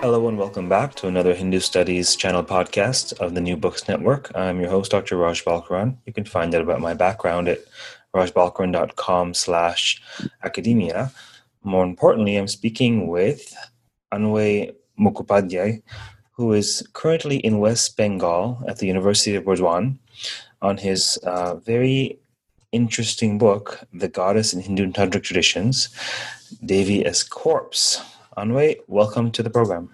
Hello and welcome back to another Hindu Studies channel podcast of the New Books Network. I'm your host, Dr. Raj Balkaran. You can find out about my background at rajbalkaran.com slash academia. More importantly, I'm speaking with Anvay Mukhopadhyay, who is currently in West Bengal at the University of Burdwan on his uh, very interesting book, The Goddess in Hindu Tantric Traditions, Devi as Corpse. Anvay, welcome to the program.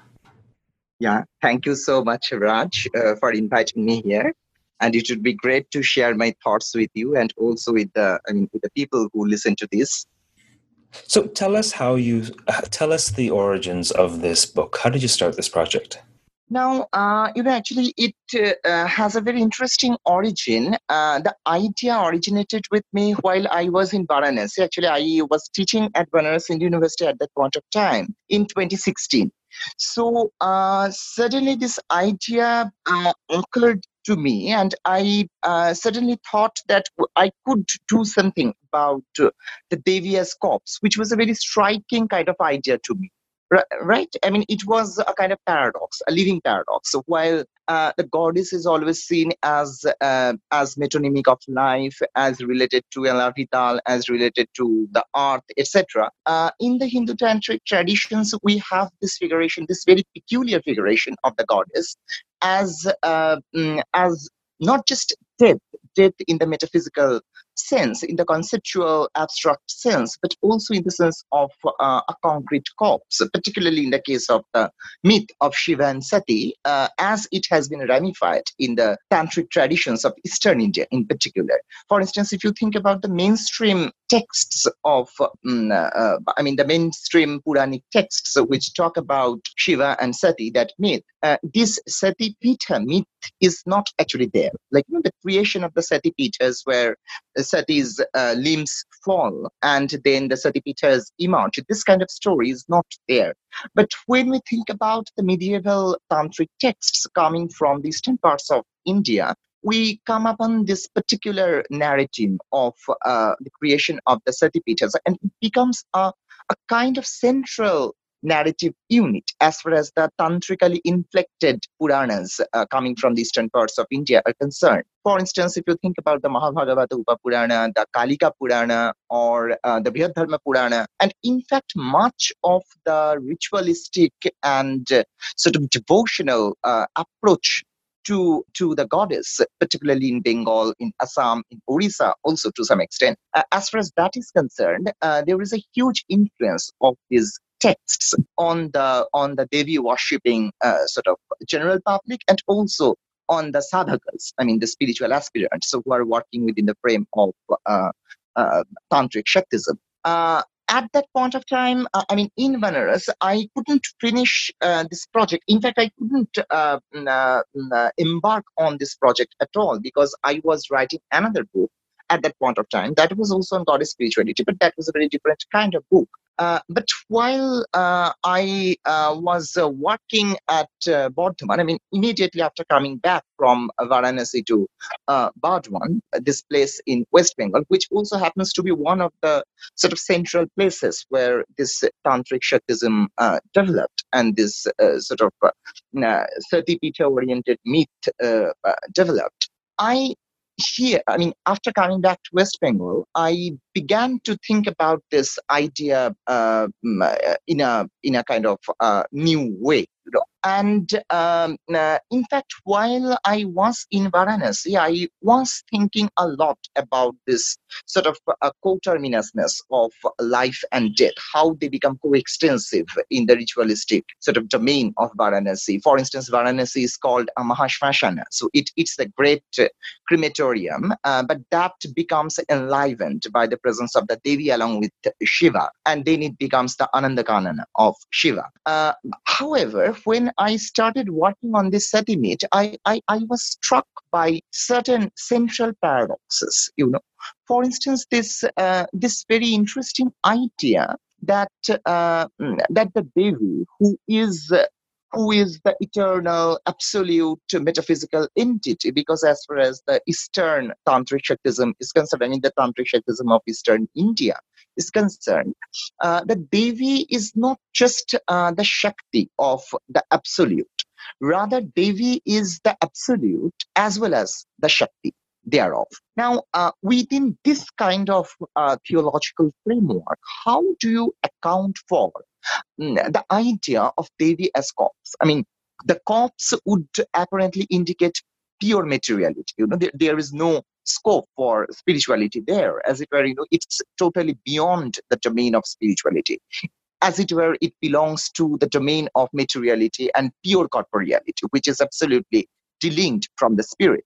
Yeah, thank you so much, Raj, uh, for inviting me here. And it would be great to share my thoughts with you and also with the, I mean, with the people who listen to this. So tell us how you uh, tell us the origins of this book. How did you start this project? Now, uh, you know, actually, it uh, has a very interesting origin. Uh, the idea originated with me while I was in Varanasi. Actually, I was teaching at Varanasi University at that point of time in 2016. So uh, suddenly, this idea uh, occurred to me, and I uh, suddenly thought that I could do something about the Devi as corpse, which was a very striking kind of idea to me right? I mean it was a kind of paradox a living paradox. So while uh, the goddess is always seen as uh, as metonymic of life as related to élan vital as related to the earth etc uh, in the hindu tantric traditions we have this figuration this very peculiar figuration of the goddess as uh, mm, as not just death death in the metaphysical sense, in the conceptual abstract sense, but also in the sense of uh, a concrete corpse, particularly in the case of the myth of Shiva and Sati, uh, as it has been ramified in the tantric traditions of Eastern India in particular. For instance, if you think about the mainstream texts of, um, uh, I mean, the mainstream Puranic texts which talk about Shiva and Sati, that myth, uh, this Sati myth is not actually there. Like you know, the creation of the Sati where Sati's uh, limbs fall and then the Sati emerge. This kind of story is not there. But when we think about the medieval tantric texts coming from the eastern parts of India, we come upon this particular narrative of uh, the creation of the Sati and it becomes a, a kind of central narrative unit as far as the tantrically inflected Puranas uh, coming from the eastern parts of India are concerned. For instance, if you think about the Mahabhagavata Upa Purana, the Kalika Purana, or uh, the Brihadharma Purana, and in fact, much of the ritualistic and uh, sort of devotional uh, approach to, to the goddess, particularly in Bengal, in Assam, in Orissa, also to some extent. Uh, as far as that is concerned, uh, there is a huge influence of these texts on the on the Devi worshipping uh, sort of general public and also on the sadhakas, I mean the spiritual aspirants, so who are working within the frame of uh, uh, tantric Shaktism. Uh, at that point of time, uh, I mean, in Banaras, I couldn't finish uh, this project. In fact, I couldn't uh, uh, uh, embark on this project at all because I was writing another book at that point of time. That was also on goddess spirituality, but that was a very different kind of book. Uh, but while uh, I uh, was uh, working at uh, Bardhaman, I mean, immediately after coming back from Varanasi to uh, Bardhaman, this place in West Bengal, which also happens to be one of the sort of central places where this tantric Shaktism uh, developed and this sort of uh, Sati oriented myth developed. I here, I mean, after coming back to West Bengal, I began to think about this idea uh, in a in a kind of uh, new way. And um, uh, in fact, while I was in Varanasi, I was thinking a lot about this sort of uh, co-terminousness of life and death, how they become coextensive in the ritualistic sort of domain of Varanasi. For instance, Varanasi is called a Mahashmashana, so it, it's the great crematorium, uh, but that becomes enlivened by the presence of the Devi along with Shiva, and then it becomes the Anandakanana of Shiva. Uh, however, when I started working on this set image, I, I, I was struck by certain central paradoxes. You know, for instance, this uh, this very interesting idea that uh, that the Devi, who is who is the eternal, absolute metaphysical entity. Because as far as the Eastern Tantric Shaktism is concerned, I mean the Tantric Shaktism of Eastern India is concerned, uh, the Devi is not just uh, the Shakti of the absolute. Rather, Devi is the absolute as well as the Shakti thereof. Now, uh, within this kind of uh, theological framework, how do you account for the idea of Devi as corpse? I mean, the corpse would apparently indicate pure materiality. You know, there, there is no scope for spirituality there. As it were, you know, it's totally beyond the domain of spirituality. As it were, it belongs to the domain of materiality and pure corporeality, which is absolutely delinked from the spirit.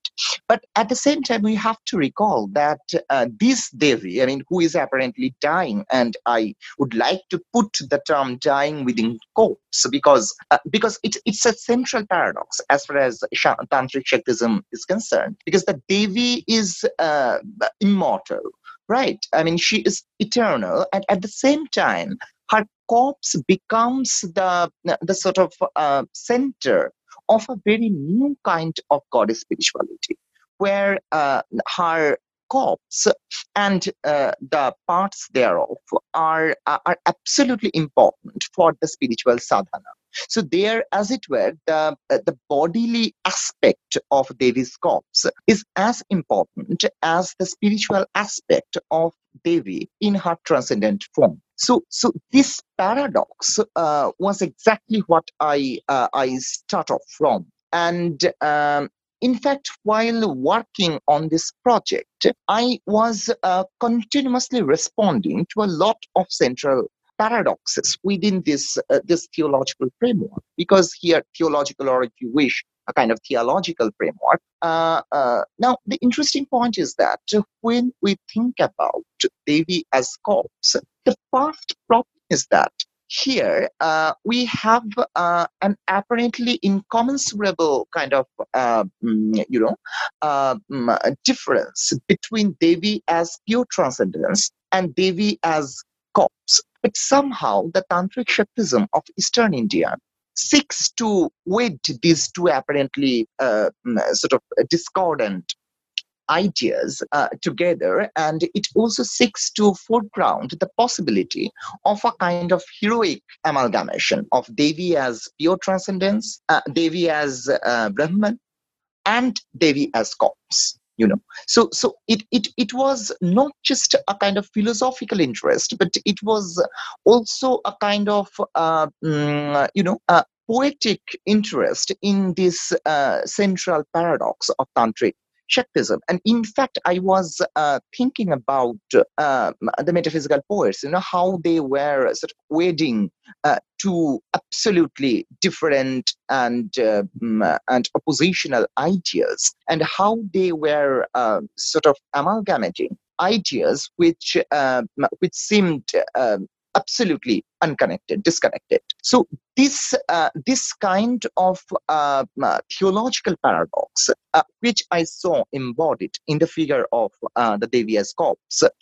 But at the same time, we have to recall that uh, this Devi, I mean, who is apparently dying, and I would like to put the term dying within quotes because uh, because it, it's a central paradox as far as Tantric Shaktism is concerned, because the Devi is uh, immortal, right? I mean, she is eternal, and at the same time, her corpse becomes the the sort of uh, center of a very new kind of goddess spirituality, where uh, her corpse and uh, the parts thereof are, are absolutely important for the spiritual sadhana. So there, as it were, the, the bodily aspect of Devi's corpse is as important as the spiritual aspect of Devi in her transcendent form. So, so this paradox uh, was exactly what I uh, I start off from, and um, in fact, while working on this project, I was uh, continuously responding to a lot of central paradoxes within this uh, this theological framework. Because here, theological, or if you wish, a kind of theological framework. Uh, uh, now, the interesting point is that when we think about Devi as corpse, the first problem is that here uh, we have uh, an apparently incommensurable kind of uh, mm, you know uh, mm, difference between Devi as pure transcendence and Devi as corpse. But somehow the tantric Shaktism of Eastern India seeks to wed these two apparently uh, mm, sort of discordant ideas uh, together and it also seeks to foreground the possibility of a kind of heroic amalgamation of devi as pure transcendence uh, devi as uh, brahman and devi as corpse you know. So so it, it it was not just a kind of philosophical interest but it was also a kind of uh, mm, you know poetic interest in this uh, central paradox of tantric Shaktism. And in fact, I was uh, thinking about uh, the metaphysical poets, you know, how they were sort of wedding uh, two absolutely different and mm, and oppositional ideas, and how they were uh, sort of amalgamating ideas which which seemed absolutely unconnected, disconnected. So this uh, this kind of uh, theological paradox, uh, which I saw embodied in the figure of uh, the Devi as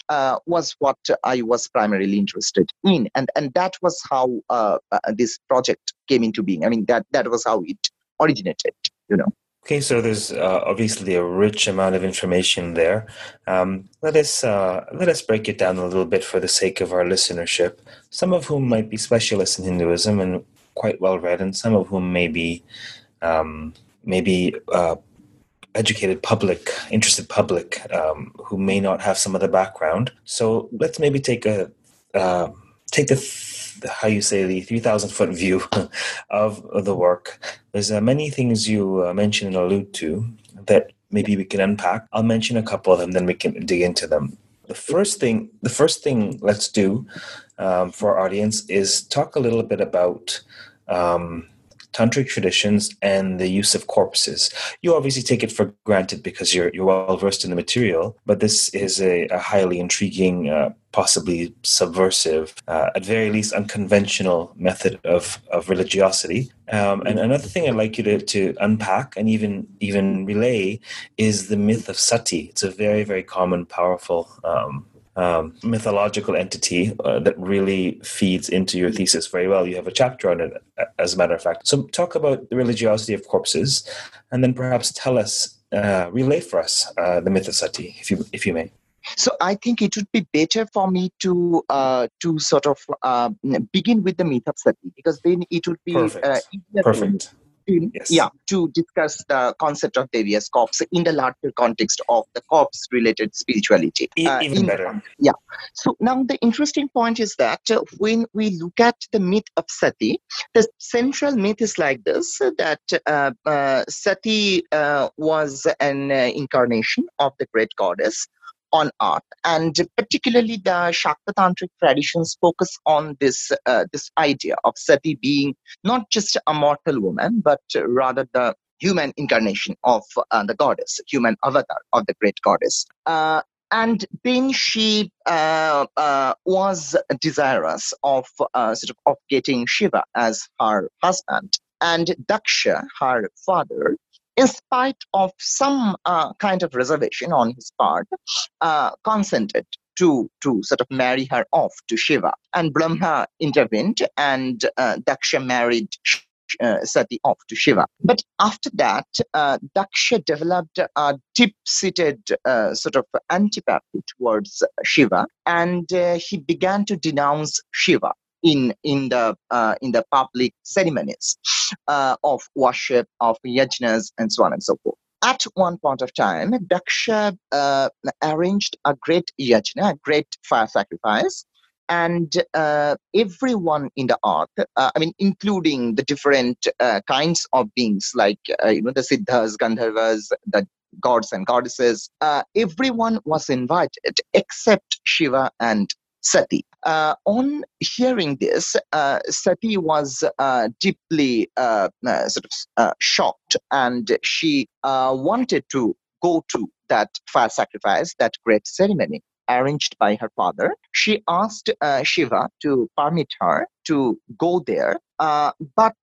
uh, was what I was primarily interested in, and and that was how uh, this project came into being. I mean that that was how it originated. You know. Okay, so there's uh, obviously a rich amount of information there. Um, let us uh, let us break it down a little bit for the sake of our listenership. Some of whom might be specialists in Hinduism and quite well read, and some of whom may be um, maybe uh, educated public, interested public, um, who may not have some of the background. So let's maybe take a uh, take the how you say the 3000 foot view of, of the work. There's uh, many things you uh, mention and allude to that maybe we can unpack. I'll mention a couple of them then we can dig into them. The first thing the first thing let's do um, for our audience is talk a little bit about um, tantric traditions and the use of corpses. You obviously take it for granted because you're you're well versed in the material, but this is a, a highly intriguing, uh, possibly subversive, uh, at very least unconventional method of of religiosity. Um, and another thing I'd like you to, to unpack and even even relay is the myth of sati. It's a very very common, powerful um, um, mythological entity uh, that really feeds into your thesis very well. You have a chapter on it, as a matter of fact. So, talk about the religiosity of corpses, and then perhaps tell us, uh, relay for us uh, the myth of sati, if you if you may. So I think it would be better for me to uh, to sort of uh, begin with the myth of sati because then it would be perfect. Uh, perfect yes. yeah, to discuss the concept of various corpse in the larger context of the corpse related spirituality. Uh, even better. yeah. So now the interesting point is that uh, when we look at the myth of Sati, the central myth is like this that uh, uh Sati uh, was an uh, incarnation of the great goddess on art, and particularly the Shakta Tantric traditions focus on this uh, this idea of Sati being not just a mortal woman, but rather the human incarnation of uh, the goddess, human avatar of the great goddess. Uh, and then she uh, uh, was desirous of uh, sort of, of getting Shiva as her husband, and Daksha, her father, in spite of some uh, kind of reservation on his part, uh, consented to, to sort of marry her off to Shiva. And Brahma intervened, and uh, Daksha married uh, Sati off to Shiva. But after that, uh, Daksha developed a deep seated uh, sort of antipathy towards Shiva, and uh, he began to denounce Shiva in in the uh, in the public ceremonies uh, of worship of yajnas and so on and so forth. At one point of time, Daksha uh, arranged a great yajna, a great fire sacrifice, and uh, everyone in the ark, uh, I mean, including the different uh, kinds of beings like you know the siddhas, gandharvas, the gods and goddesses, everyone was invited except Shiva and Sati. Uh, on hearing this, uh, Sati was uh, deeply uh, uh, sort of uh, shocked, and she wanted to go to that fire sacrifice, that great ceremony arranged by her father. She asked Shiva to permit her to go there, but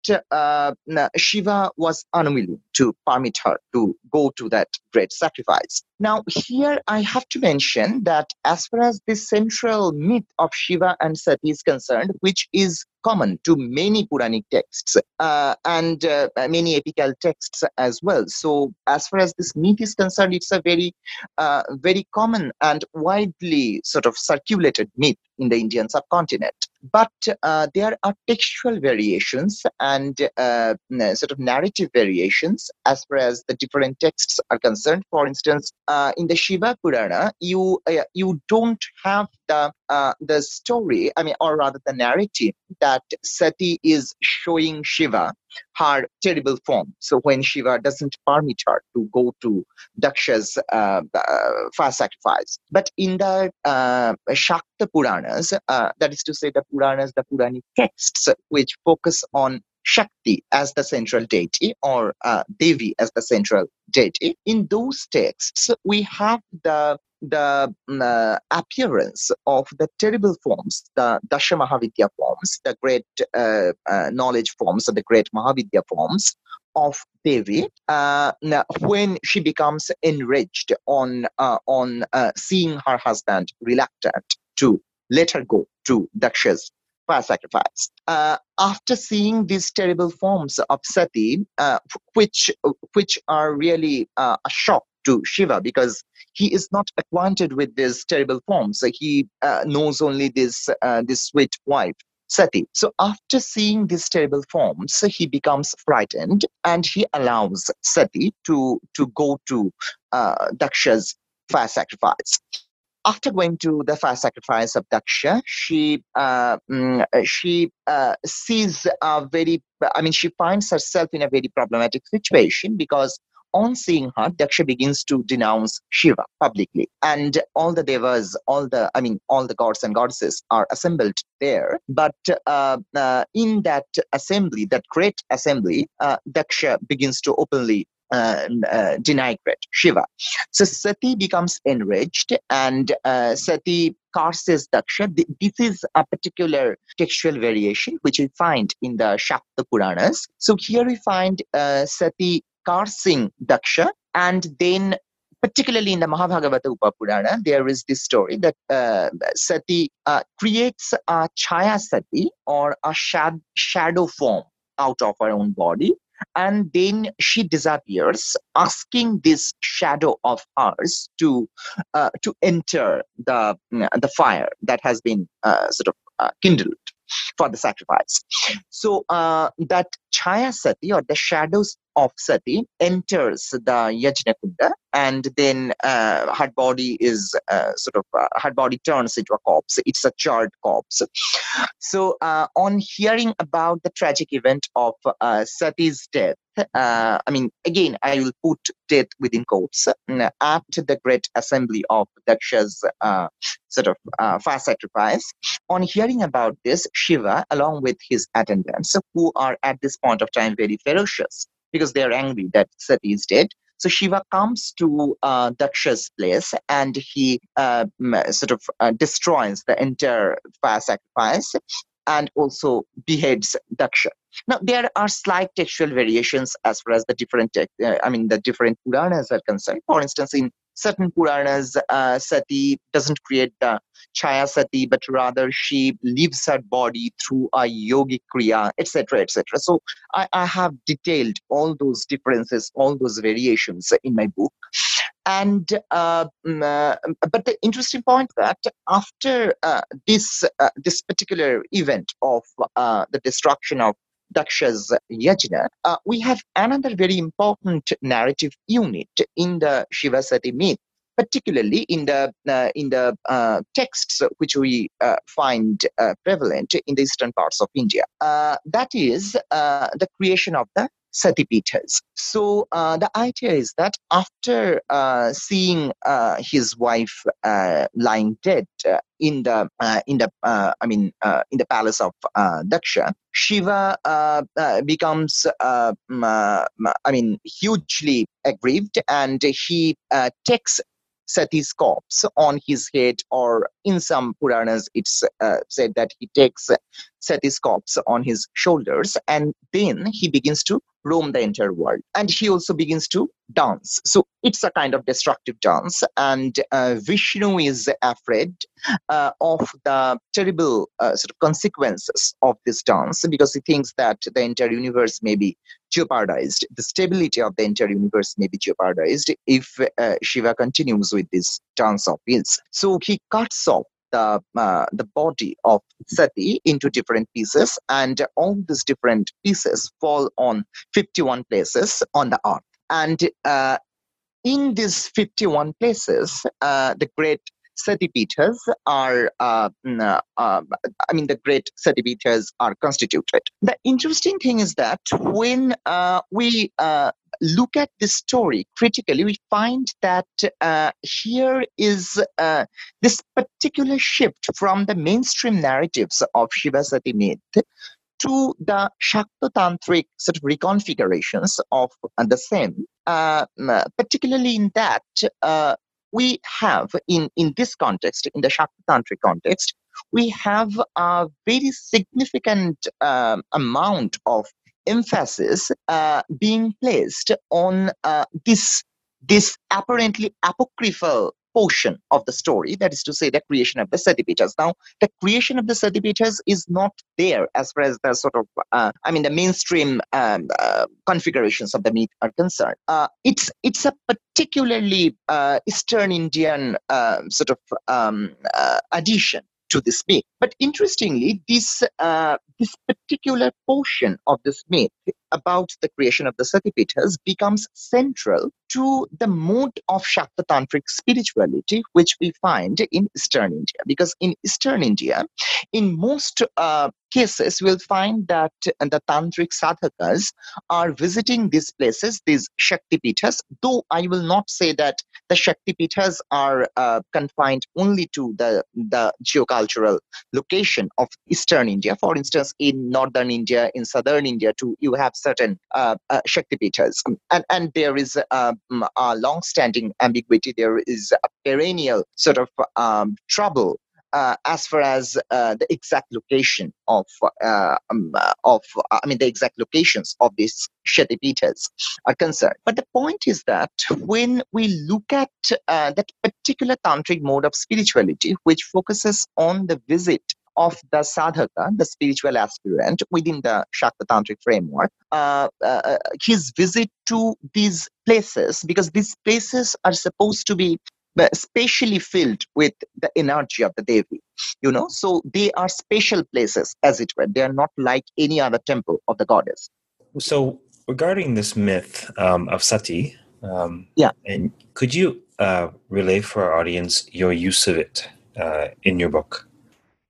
Shiva was unwilling to permit her to go to that great sacrifice. Now, here I have to mention that as far as the central myth of Shiva and Sati is concerned, which is common to many Puranic texts uh, and uh, many epical texts as well. So, as far as this myth is concerned, it's a very, uh, very common and widely sort of circulated myth in the Indian subcontinent. But uh, there are textual variations and uh, sort of narrative variations as far as the different texts are concerned. For instance, uh, in the Shiva Purana, you uh, you don't have the uh, the story, I mean, or rather the narrative that Sati is showing Shiva her terrible form. So when Shiva doesn't permit her to go to Daksha's uh, uh, fire sacrifice, but in the uh, Shakta Puranas, uh, that is to say the Puranas, the Puranic texts, which focus on Shakti as the central deity or uh, Devi as the central deity. In those texts, we have the the mm, uh, appearance of the terrible forms, the Dasha Mahavidya forms, the great uh, uh, knowledge forms, the great Mahavidya forms of Devi, uh, when she becomes enraged on uh, on uh, seeing her husband reluctant to let her go to Daksha's fire sacrifice. Uh, after seeing these terrible forms of sati, uh, which which are really uh, a shock to Shiva because he is not acquainted with these terrible forms. So He uh, knows only this uh, this sweet wife. Sati. So after seeing these terrible forms, he becomes frightened and he allows Sati to, to go to uh, Daksha's fire sacrifice. after going to the fire sacrifice of Daksha, she uh, mm, she uh, sees a very, I mean, she finds herself in a very problematic situation because on seeing her, Daksha begins to denounce Shiva publicly. And all the devas, all the, I mean, all the gods and goddesses are assembled there. But uh, uh, in that assembly, that great assembly, uh, Daksha begins to openly uh, uh, deny great Shiva. So Sati becomes enraged and uh, Sati curses Daksha. This is a particular textual variation which we find in the Shakta Puranas. So here we find uh, Sati cursing Daksha, and then particularly in the Mahabhagavata Upapurana, there is this story that uh, Sati uh, creates a Chaya Sati or a shad- shadow form out of her own body. And then she disappears, asking this shadow of hers to uh, to enter the the fire that has been uh, sort of uh, kindled for the sacrifice. So uh, that Chaya Sati or the shadows of Sati enters the Yajna and then uh, her body is uh, sort of, uh, her body turns into a corpse. It's a charred corpse. So uh, on hearing about the tragic event of uh, Sati's death, uh, I mean, again, I will put death within quotes, at the great assembly of Daksha's sort of fire sacrifice. On hearing about this, Shiva, along with his attendants, who are at this point of time very ferocious, because they are angry that Sati is dead. So Shiva comes to uh, Daksha's place and he uh, sort of uh, destroys the entire fire sacrifice and also beheads Daksha. Now there are slight textual variations as far as the different, uh, I mean, the different Puranas are concerned. For instance, in certain Puranas, uh, Sati doesn't create the Chaya Sati, but rather she leaves her body through a yogic kriya, etc., etc. So I, I, have detailed all those differences, all those variations in my book. And uh, mm, uh, but the interesting point that after uh, this uh, this particular event of uh, the destruction of Daksha's Yajna, uh, we have another very important narrative unit in the Shivasati myth, particularly in the uh, in the uh, texts which we uh, find uh, prevalent in the eastern parts of India. Uh, that is the creation of the Satipithas. So uh, the idea is that after uh, seeing uh, his wife uh, lying dead uh, in the uh, in the I mean in the palace of Daksha, Shiva becomes I mean hugely aggrieved, and he takes Sati's corpse on his head, or in some Puranas, it's uh, said that he takes Sati's corpse on his shoulders, and then he begins to roam the entire world. And he also begins to dance. So it's a kind of destructive dance. And uh, Vishnu is afraid uh, of the terrible uh, sort of consequences of this dance because he thinks that the entire universe may be jeopardized. The stability of the entire universe may be jeopardized if uh, Shiva continues with this dance of his. So he cuts off the uh, the body of Sati into different pieces, and all these different pieces fall on 51 places on the earth. And uh, in these 51 places, uh, the great Satipithas are, uh, uh, uh, I mean, the great Satipithas are constituted. The interesting thing is that when uh, we uh, look at this story critically, we find that uh, here is this particular shift from the mainstream narratives of Shiva Sati myth to the Shakta Tantric sort of reconfigurations of the same, uh, particularly in that uh, we have in, in this context, in the Shakti context, we have a very significant um, amount of emphasis uh, being placed on uh, this this apparently apocryphal portion of the story, that is to say, the creation of the Satipithas. Now, the creation of the Satipithas is not there as far as the sort of, uh, I mean, the mainstream um, uh, configurations of the myth are concerned. Uh, it's it's a particularly uh, Eastern Indian uh, sort of um, addition to this myth. But interestingly, this uh, this particular portion of this myth about the creation of the Satipitas becomes central to the mode of Shaktatantric spirituality, which we find in Eastern India. Because in Eastern India, in most uh, cases, we'll find that the tantric sadhakas are visiting these places, these Shaktipitas, though I will not say that the Shaktipitas are uh, confined only to the, the geocultural location of Eastern India. For instance, in Northern India, in Southern India, too, you have certain uh, uh, Shaktipitas. And, and there is uh, a long-standing ambiguity. There is a perennial sort of um, trouble uh, as far as uh, the exact location of uh, um, uh, of uh, I mean the exact locations of these Shaktipitas are concerned. But the point is that when we look at uh, that particular tantric mode of spirituality, which focuses on the visit of the sadhaka, the spiritual aspirant within the Shakta Tantric framework, uh, uh, his visit to these places, because these places are supposed to be spatially filled with the energy of the Devi. You know, so they are special places, as it were. They are not like any other temple of the goddess. So, regarding this myth um, of Sati, um, yeah, and could you uh, relay for our audience your use of it uh, in your book,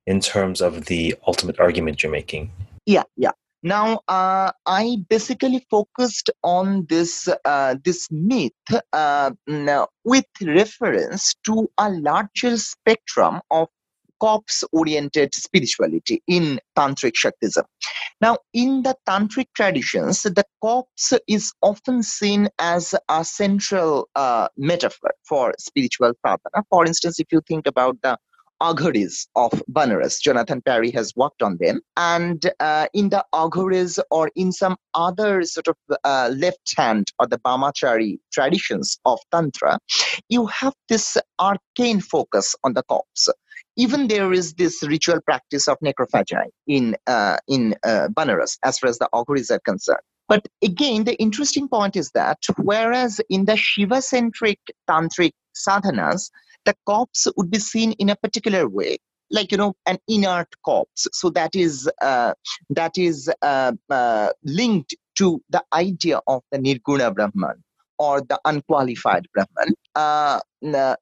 in terms of the ultimate argument you're making? Yeah, yeah. Now, uh, I basically focused on this uh, this myth uh, with reference to a larger spectrum of corpse-oriented spirituality in tantric Shaktism. Now, in the tantric traditions, the corpse is often seen as a central uh, metaphor for spiritual sadhana. For instance, if you think about the Aghoris of Banaras. Jonathan Parry has worked on them. And uh, in the Aghoris or in some other sort of uh, left hand or the Bamachari traditions of Tantra, you have this arcane focus on the corpse. Even there is this ritual practice of necrophagy in, uh, in uh, Banaras as far as the Aghoris are concerned. But again, the interesting point is that whereas in the Shiva centric tantric sadhanas, the corpse would be seen in a particular way like you know an inert corpse so that is uh, that is uh, uh, linked to the idea of the nirguna brahman or the unqualified brahman. Uh,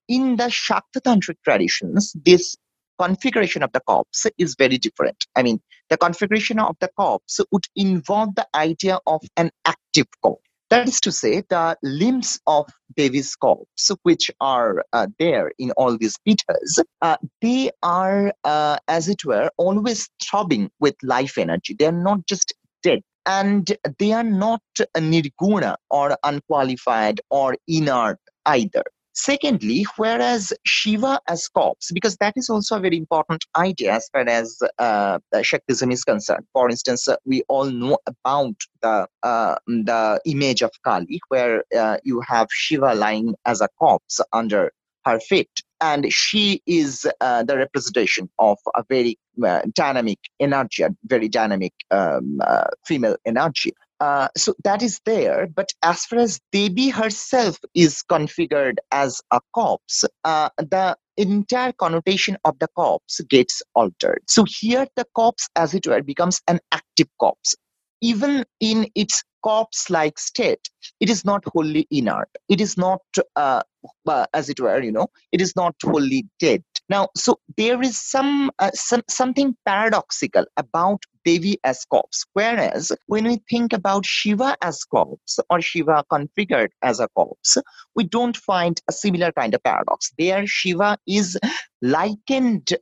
in the shakta tantric traditions this configuration of the corpse is very different. I mean the configuration of the corpse would involve the idea of an active corpse that is to say, the limbs of Devi's corpse, which are uh, there in all these pitas, uh, they are, uh, as it were, always throbbing with life energy. They are not just dead. And they are not nirguna or unqualified or inert either. Secondly, whereas Shiva as corpse, because that is also a very important idea as far as uh, Shaktism is concerned. For instance, uh, we all know about the uh, the image of Kali, where uh, you have Shiva lying as a corpse under her feet, and she is uh, the representation of a very uh, dynamic energy, a very dynamic um, female energy. Uh, so that is there. But as far as Devi herself is configured as a corpse, uh, the entire connotation of the corpse gets altered. So here the corpse, as it were, becomes an active corpse. Even in its corpse like state, it is not wholly inert. It is not, uh, uh, as it were, you know, it is not wholly dead. Now, so there is some, uh, some something paradoxical about Devi as corpse, whereas when we think about Shiva as corpse or Shiva configured as a corpse, we don't find a similar kind of paradox. There, Shiva is likened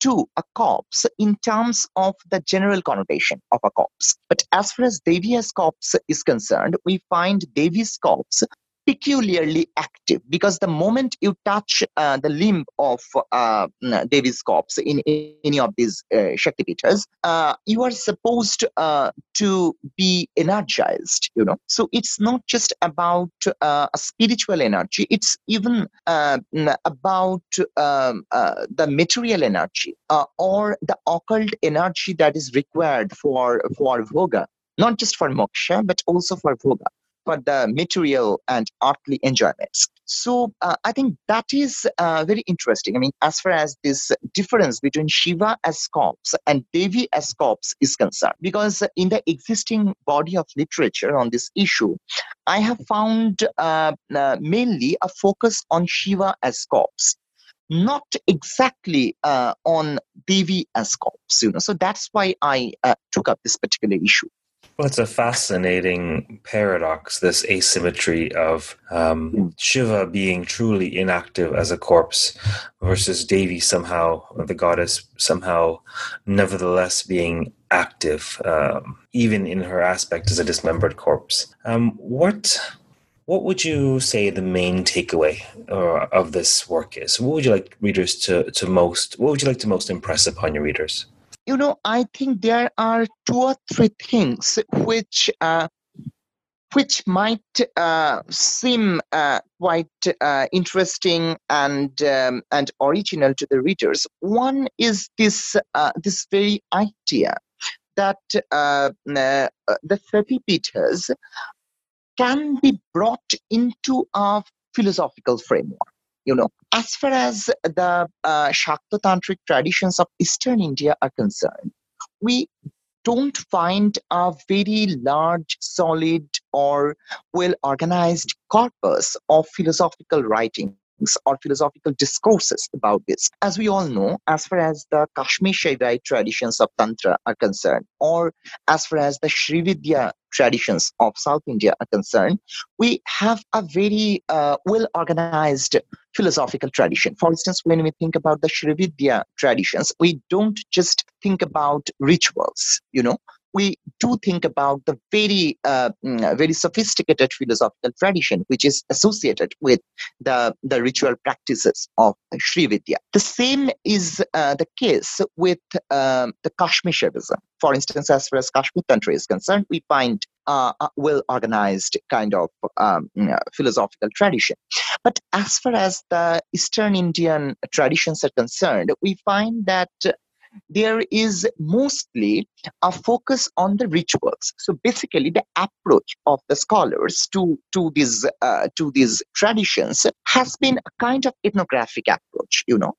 to a corpse in terms of the general connotation of a corpse. But as far as Devi as corpse is concerned, we find Devi's corpse peculiarly active because the moment you touch uh, the limb of uh, corpse in, any of these uh, Shaktipitas, uh, you are supposed uh, to be energized, you know. So it's not just about uh, a spiritual energy, it's even uh, about um, the material energy or the occult energy that is required for, for Bhoga, not just for moksha, but also for Bhoga. For the material and earthly enjoyments. So uh, I think that is uh, very interesting. I mean, as far as this difference between Shiva as corpse and Devi as corpse is concerned, because in the existing body of literature on this issue, I have found uh, uh mainly a focus on Shiva as corpse not exactly uh, on Devi as corpse, you know. So that's why I uh, took up this particular issue. Well, it's a fascinating paradox, this asymmetry of um, hmm. Shiva being truly inactive as a corpse versus Devi somehow, the goddess, somehow nevertheless being active, um, even in her aspect as a dismembered corpse. Um, what what would you say the main takeaway uh, of this work is? What would you like readers to, to most, what would you like to most impress upon your readers? You know, I think there are two or three things which uh, which might uh, seem uh, quite uh, interesting and um, and original to the readers. One is this uh, this very idea that uh, the Pithas can be brought into a philosophical framework you know as far as the uh, Shakta-tantric traditions of Eastern India are concerned, we don't find a very large, solid, or well organized corpus of philosophical writing or philosophical discourses about this. As we all know, as far as the Kashmir Shaivite traditions of Tantra are concerned, or as far as the Srividya traditions of South India are concerned, we have a very uh, well organized philosophical tradition. For instance, when we think about the Srividya traditions, we don't just think about rituals, you know, we do think about the very uh, mm, very sophisticated philosophical tradition which is associated with the, the ritual practices of Sri Vidya. The same is uh, the case with um, the Kashmir Shaivism. For instance, as far as Kashmir Tantra is concerned, we find uh, a well organized kind of um, mm, philosophical tradition. But as far as the Eastern Indian traditions are concerned, we find that there is mostly a focus on the rituals. So basically, the approach of the scholars to to these uh, to these traditions has been a kind of ethnographic approach. You know,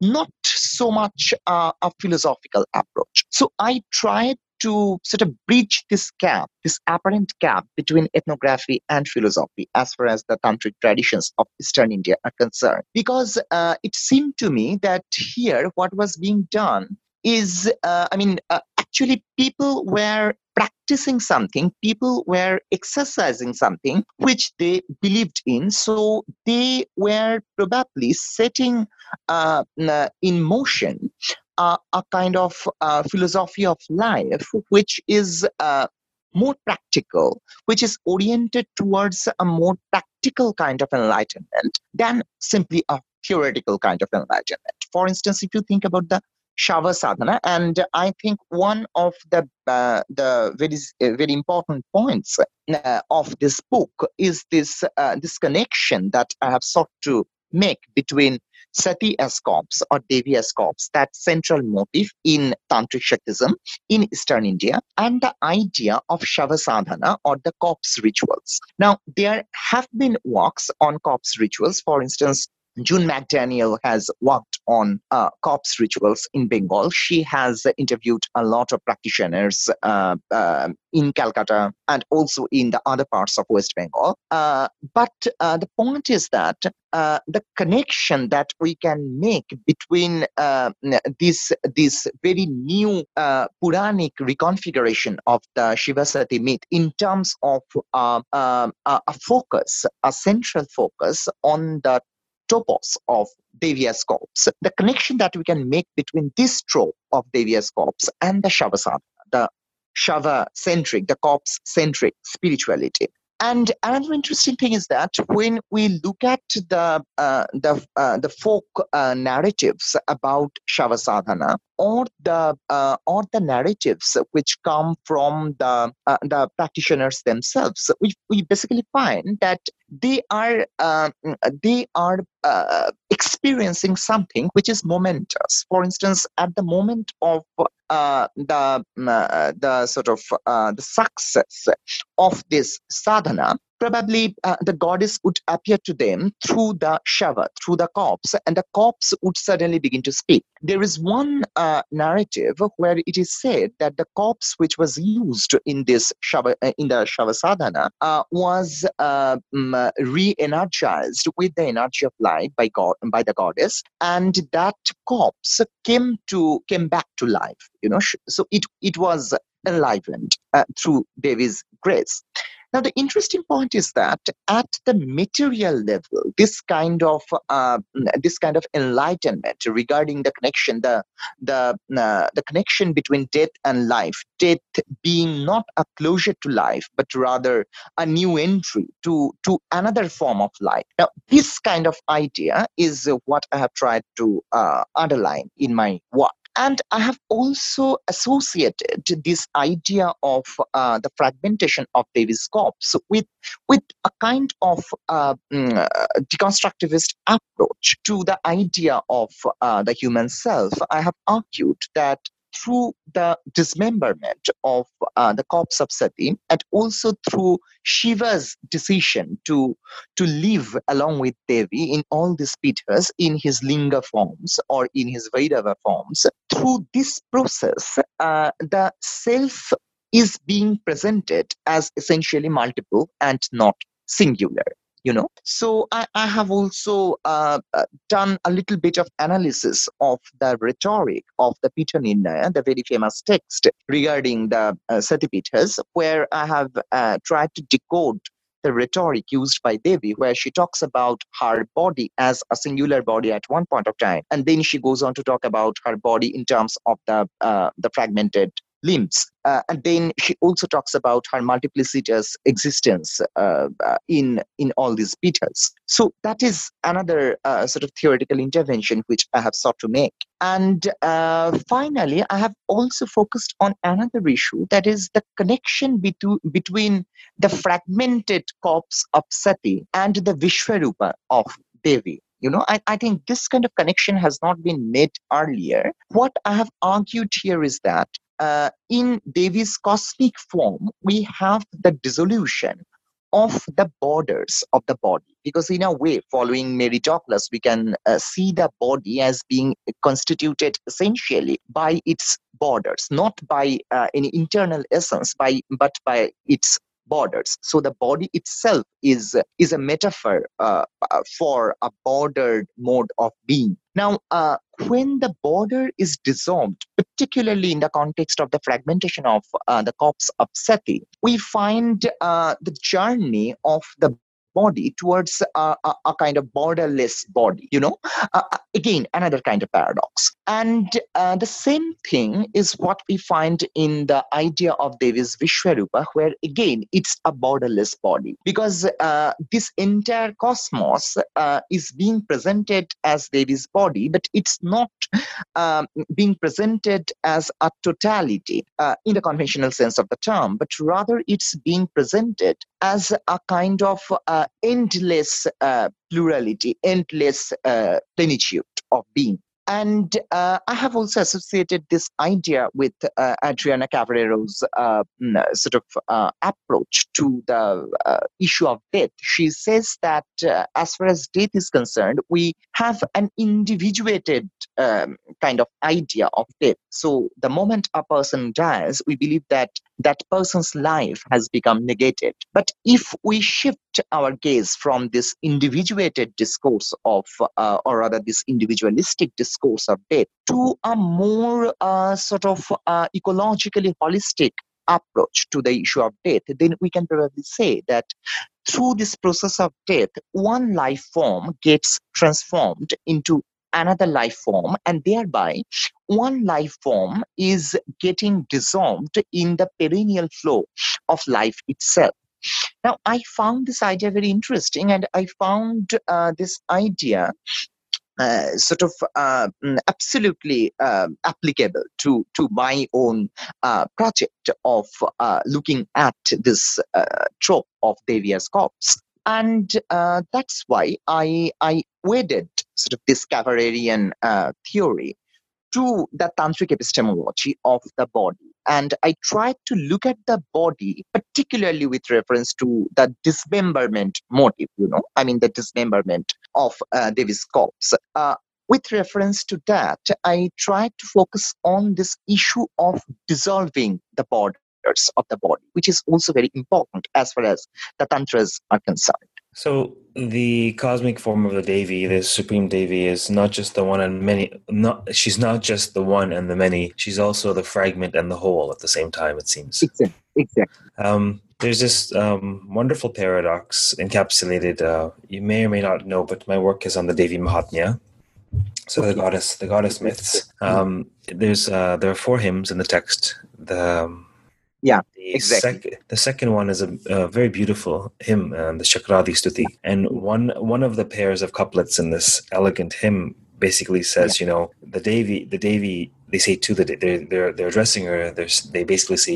not so much uh, a philosophical approach. So I tried to sort of bridge this gap, this apparent gap between ethnography and philosophy as far as the tantric traditions of Eastern India are concerned. Because uh, it seemed to me that here what was being done is, uh, I mean, uh, actually, people were practicing something, people were exercising something which they believed in. So they were probably setting uh, in motion uh, a kind of uh, philosophy of life which is uh, more practical, which is oriented towards a more practical kind of enlightenment than simply a theoretical kind of enlightenment. For instance, if you think about the Shava sadhana. And I think one of the uh, the very uh, very important points uh, of this book is this uh, this connection that I have sought to make between Sati as corpse or Devi as corpse, that central motif in Tantric Shaktism in Eastern India, and the idea of Shava sadhana or the corpse rituals. Now, there have been works on corpse rituals. For instance, June McDaniel has worked on uh, corpse rituals in Bengal. She has interviewed a lot of practitioners uh, uh, in Calcutta and also in the other parts of West Bengal. Uh, but uh, the point is that uh, the connection that we can make between this this very new Puranic reconfiguration of the Shiva Sati myth in terms of um, a focus, a central focus on the topos of Devias corpse. The connection that we can make between this trope of Devias corpse and the Shavasana, the Shava centric, the corpse centric spirituality. And another interesting thing is that when we look at the uh, the uh, the folk uh, narratives about Shava sadhana, or the uh, or the narratives which come from the uh, the practitioners themselves, we we basically find that they are uh, they are experiencing something which is momentous. For instance, at the moment of uh, the uh, the sort of uh, the success of this sadhana, probably uh, the goddess would appear to them through the shava, through the corpse, and the corpse would suddenly begin to speak. There is one uh, narrative where it is said that the corpse which was used in this shava, uh, in the shava sadhana uh, was um, re-energized with the energy of life by God by the goddess, and that corpse came to came back to life. You know, so it it was enlivened uh, through Devi's grace. Now, the interesting point is that at the material level, this kind of uh, this kind of enlightenment regarding the connection, the the uh, the connection between death and life, death being not a closure to life, but rather a new entry to to another form of life. Now, this kind of idea is what I have tried to uh, underline in my work. And I have also associated this idea of uh, the fragmentation of Devi's corpse with, with a kind of uh, mm, deconstructivist approach to the idea of uh, the human self. I have argued that through the dismemberment of uh, the corpse of Sati and also through Shiva's decision to, to live along with Devi in all these pithas in his linga forms or in his Bhairava forms. Through this process, uh, the self is being presented as essentially multiple and not singular you know? So i, I have also uh, uh, done a little bit of analysis of the rhetoric of the Nirnaya, the very famous text regarding the uh, where i have uh, tried to decode the rhetoric used by Devi, where she talks about her body as a singular body at one point of time, and then she goes on to talk about her body in terms of the uh, the fragmented limbs. Uh, and then she also talks about her multiplicitous existence uh, uh, in in all these pithas. So that is another uh, sort of theoretical intervention which I have sought to make. And uh, finally, I have also focused on another issue that is the connection between between the fragmented corpse of Sati and the Vishwarupa of Devi you know I, I think this kind of connection has not been made earlier what i have argued here is that uh, in Devi's cosmic form, we have the dissolution of the borders of the body. Because, in a way, following Mary Douglas, we can uh, see the body as being constituted essentially by its borders, not by uh, any internal essence, by, but by its borders. So the body itself is is a metaphor uh, for a bordered mode of being. Now, uh, when the border is dissolved, particularly in the context of the fragmentation of uh, the corpse of Sati, we find uh, the journey of the body towards a, a, a kind of borderless body you know? Uh, uh, again another kind of paradox. And uh, the same thing is what we find in the idea of devi's vishwarupa where again it's a borderless body. Because uh, this entire cosmos uh, is being presented as devi's body but it's not um, being presented as a totality uh, in the conventional sense of the term but rather it's being presented as a kind of uh, endless uh, plurality, endless uh, plenitude of being. And uh, I have also associated this idea with uh, Adriana Cavarero's uh, mm, sort of uh, approach to the uh, issue of death. She says that uh, as far as death is concerned, we have an individuated um, kind of idea of death. So the moment a person dies, we believe that that person's life has become negated. But if we shift our gaze from this individuated discourse of, uh, or rather this individualistic discourse of death, to a more uh, sort of uh, ecologically holistic approach to the issue of death, then we can probably say that through this process of death, one life form gets transformed into another life form and thereby one life form is getting dissolved in the perennial flow of life itself. Now i found this idea very interesting and i found uh, this idea uh, sort of uh, mm, absolutely uh, applicable to to my own uh, project of uh, looking at this uh, trope of Devi's corpse and that's why I I wedded sort of this uh, theory to the tantric epistemology of the body. and I tried to look at the body, particularly with reference to the dismemberment motive, you know, I mean, the dismemberment of uh, Devi's corpse. Uh, with reference to that, I tried to focus on this issue of dissolving the borders of the body, which is also very important as far as the tantras are concerned. So the cosmic form of the Devi, the supreme Devi, is not just the one and many. Not she's not just the one and the many. She's also the fragment and the whole at the same time. It seems. Exactly. Exactly. Um, there's this um, wonderful paradox encapsulated. Uh, you may or may not know, but my work is on the Devi Mahatmya. So the goddess, the goddess myths. Um, there's uh, there are four hymns in the text. The um, yeah, the exactly. Sec- the second one is a, a very beautiful hymn, the Shakradi Stuti, and one one of the pairs of couplets in this elegant hymn basically says, you know, the Devi, the Devi. They say to the they're they're they're addressing her. They're, they basically say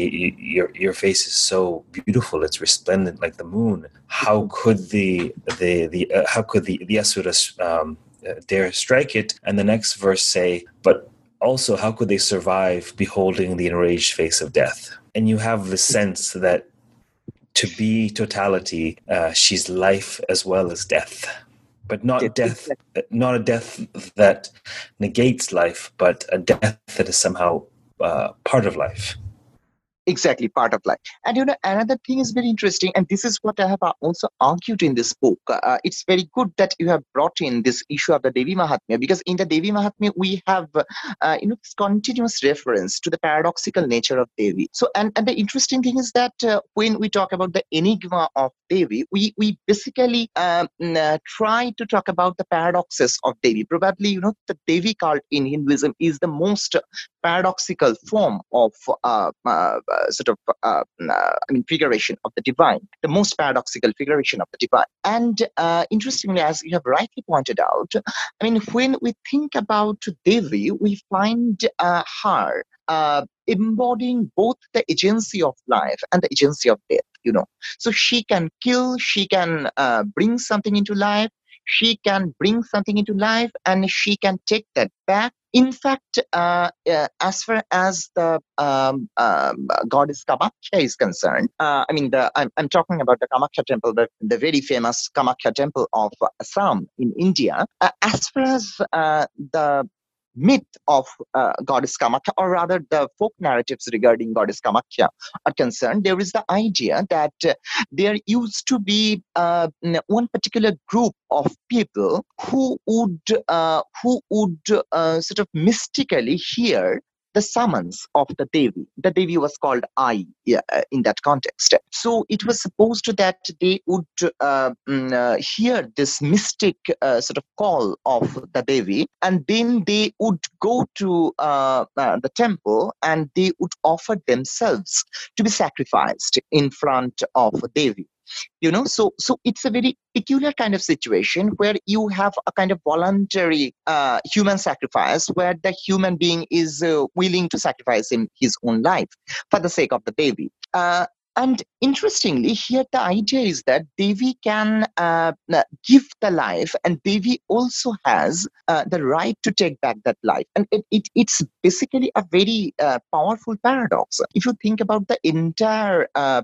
your your face is so beautiful. It's resplendent like the moon. How could the the the uh, how could the the asuras um, uh, dare strike it? And the next verse say, but also how could they survive beholding the enraged face of death? And you have the sense that to be totality, uh, she's life as well as death, but not death, not a death that negates life, but a death that is somehow uh, part of life exactly part of life. And you know another thing is very interesting and this is what i have also argued in this book. Uh, it's very good that you have brought in this issue of the devi mahatmya because in the devi mahatmya we have uh, you know this continuous reference to the paradoxical nature of devi. So and, and the interesting thing is that uh, when we talk about the enigma of devi we we basically um, uh, try to talk about the paradoxes of devi. Probably you know the devi cult in hinduism is the most paradoxical form of uh, uh, sort of uh, I mean figuration of the divine, the most paradoxical figuration of the divine. And interestingly, as you have rightly pointed out, I mean when we think about Devi, we find her uh, embodying both the agency of life and the agency of death you know so she can kill she can uh, bring something into life she can bring something into life and she can take that back fact, uh, uh, as far as the um, um, goddess Kamakhya is concerned, uh, I mean, the, I'm, I'm, talking about the Kamakhya temple, the, the very famous Kamakhya temple of Assam in India. Uh, as far as uh, the myth of uh, goddess Kamakhya, or rather the folk narratives regarding goddess Kamakhya are concerned, there is the idea that uh, there used to be uh, one particular group of people who would uh, who would uh, sort of mystically hear the summons of the Devi. The Devi was called I uh, in that context. So it was supposed that they would uh, mm, uh, hear this mystic uh, sort of call of the Devi, and then they would go to uh, uh, the temple and they would offer themselves to be sacrificed in front of Devi you know so so it's a very peculiar kind of situation where you have a kind of voluntary uh, human sacrifice where the human being is uh, willing to sacrifice him his own life for the sake of the Devi. Uh, and interestingly, here the idea is that Devi can uh, give the life, and Devi also has uh, the right to take back that life. And it, it, it's basically a very uh, powerful paradox. If you think about the entire uh,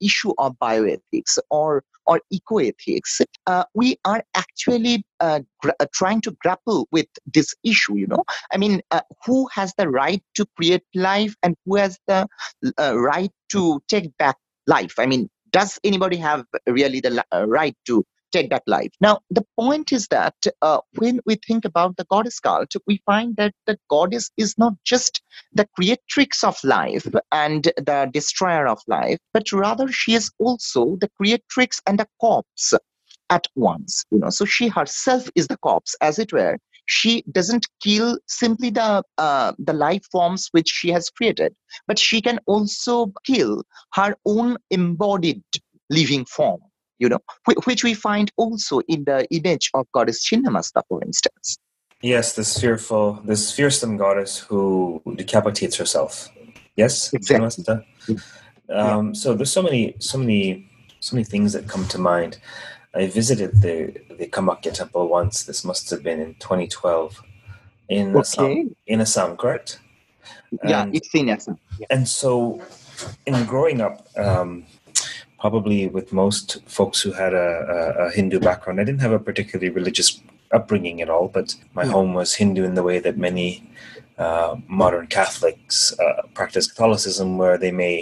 issue of bioethics or or ecoethics, uh, we are actually uh, gra- uh, trying to grapple with this issue. You know, I mean, uh, who has the right to create life, and who has the uh, right to take back life? I mean, does anybody have really the uh, right to take that life. Now, the point is that uh, when we think about the goddess cult, we find that the goddess is not just the creatrix of life and the destroyer of life, but rather she is also the creatrix and the corpse at once. You know, so she herself is the corpse, as it were. She doesn't kill simply the uh, the life forms which she has created, but she can also kill her own embodied living form you know, which we find also in the image of goddess Chinnamasta, for instance. Yes, this fearful, this fearsome goddess who decapitates herself. Yes, exactly. Um, yeah. So there's so many, so many, so many things that come to mind. I visited the the Kamakhya temple once. This must have been in 2012 in okay. Assam. In Assam, correct? yeah, And- it's in essence. and so in growing up um, probably with most folks who had a, a, a hindu background i didn't have a particularly religious upbringing at all but my Yeah. home was hindu in the way that many uh, modern catholics uh, practice catholicism where they may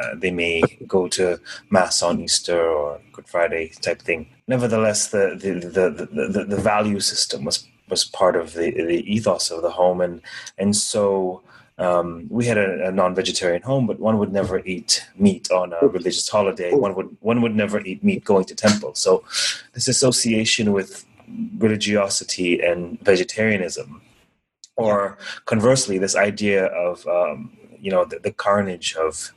uh, they may go to mass on Easter or Good Friday type thing. Nevertheless, the the, the, the, the, the value system was was part of the, the ethos of the home, and and so um, we had a, a non-vegetarian home, but one would never eat meat on a religious holiday. One would one would never eat meat going to temple. So this association with religiosity and vegetarianism, or conversely, this idea of um, you know the, the carnage of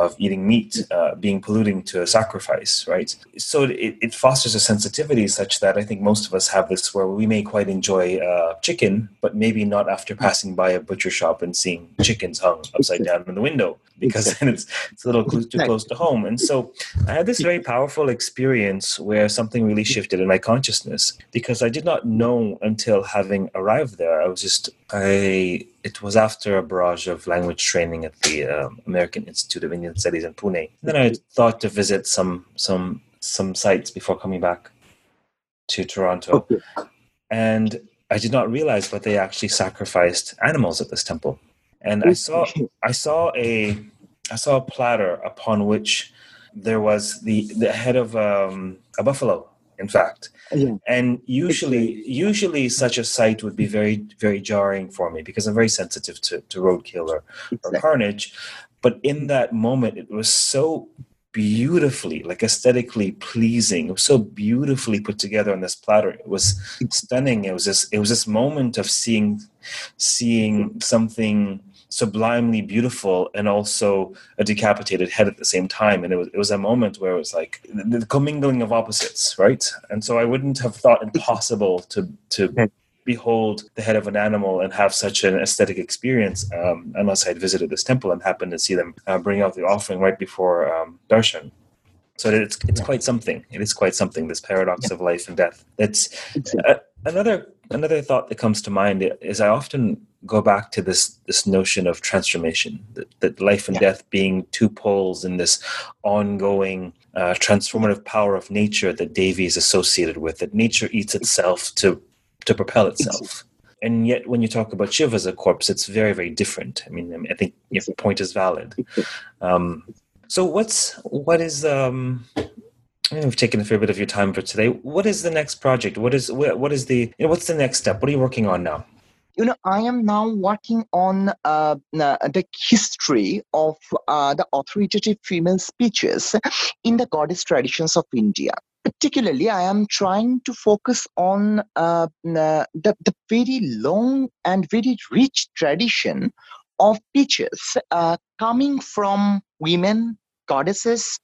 of eating meat uh, being polluting to a sacrifice, right? So it, it fosters a sensitivity such that I think most of us have this where we may quite enjoy uh, chicken, but maybe not after passing by a butcher shop and seeing chickens hung upside down in the window because then it's, it's a little close, too close to home. And so I had this very powerful experience where something really shifted in my consciousness because I did not know until having arrived there. I was just, I, it was after a barrage of language training at the um, American Institute of Indian Studies in Pune. Then I thought to visit some, some, some sites before coming back to Toronto. Okay. And I did not realize, but they actually sacrificed animals at this temple. And I saw I saw a I saw a platter upon which there was the the head of um, a buffalo, in fact. Yeah. And usually, usually such a sight would be very very jarring for me because I'm very sensitive to, to roadkill or, or carnage. But in that moment, it was so beautifully, like aesthetically pleasing. It was so beautifully put together on this platter. It was stunning. It was this. It was this moment of seeing, seeing something sublimely beautiful and also a decapitated head at the same time. And it was it was a moment where it was like the, the commingling of opposites, right? And so I wouldn't have thought it possible to to behold the head of an animal and have such an aesthetic experience um, unless I had visited this temple and happened to see them uh, bring out the offering right before um, darshan. So it's it's quite something. It is quite something. This paradox of life and death. It's uh, another another thought that comes to mind is I often go back to this this notion of transformation that, that life and Yeah. death being two poles in this ongoing uh, transformative power of nature that Devi is associated with that nature eats itself to to propel itself and yet when you talk about Shiva as a corpse it's very very different I mean I think your point is valid um, so what's what is um I mean, we've taken a fair bit of your time for today. What is the next project? What is what what is the you know, what's the next step? What are you working on now? You know i am now working on uh, the history of uh, the authoritative female speeches in the goddess traditions of india. Particularly i am trying to focus on uh, the, the very long and very rich tradition of speeches uh, coming from women goddesses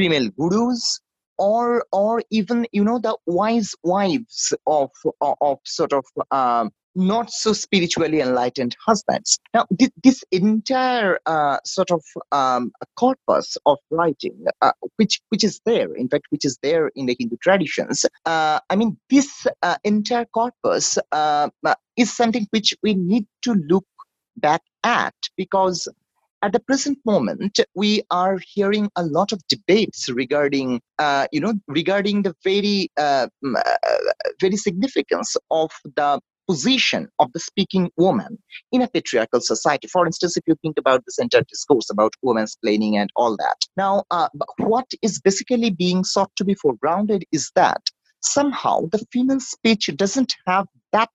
female gurus or or even you know the wise wives of of, of sort of um, not so spiritually enlightened husbands. Now, thi- this entire uh, sort of um, corpus of writing, uh, which which is there, in fact, which is there in the Hindu traditions. Uh, I mean, this uh, entire corpus uh, uh, is something which we need to look back at because. At the present moment, we are hearing a lot of debates regarding, uh, you know, regarding the very, uh, very significance of the position of the speaking woman in a patriarchal society. For instance, if you think about this entire discourse about women's planning and all that. Now, uh, what is basically being sought to be foregrounded is that somehow the female speech doesn't have that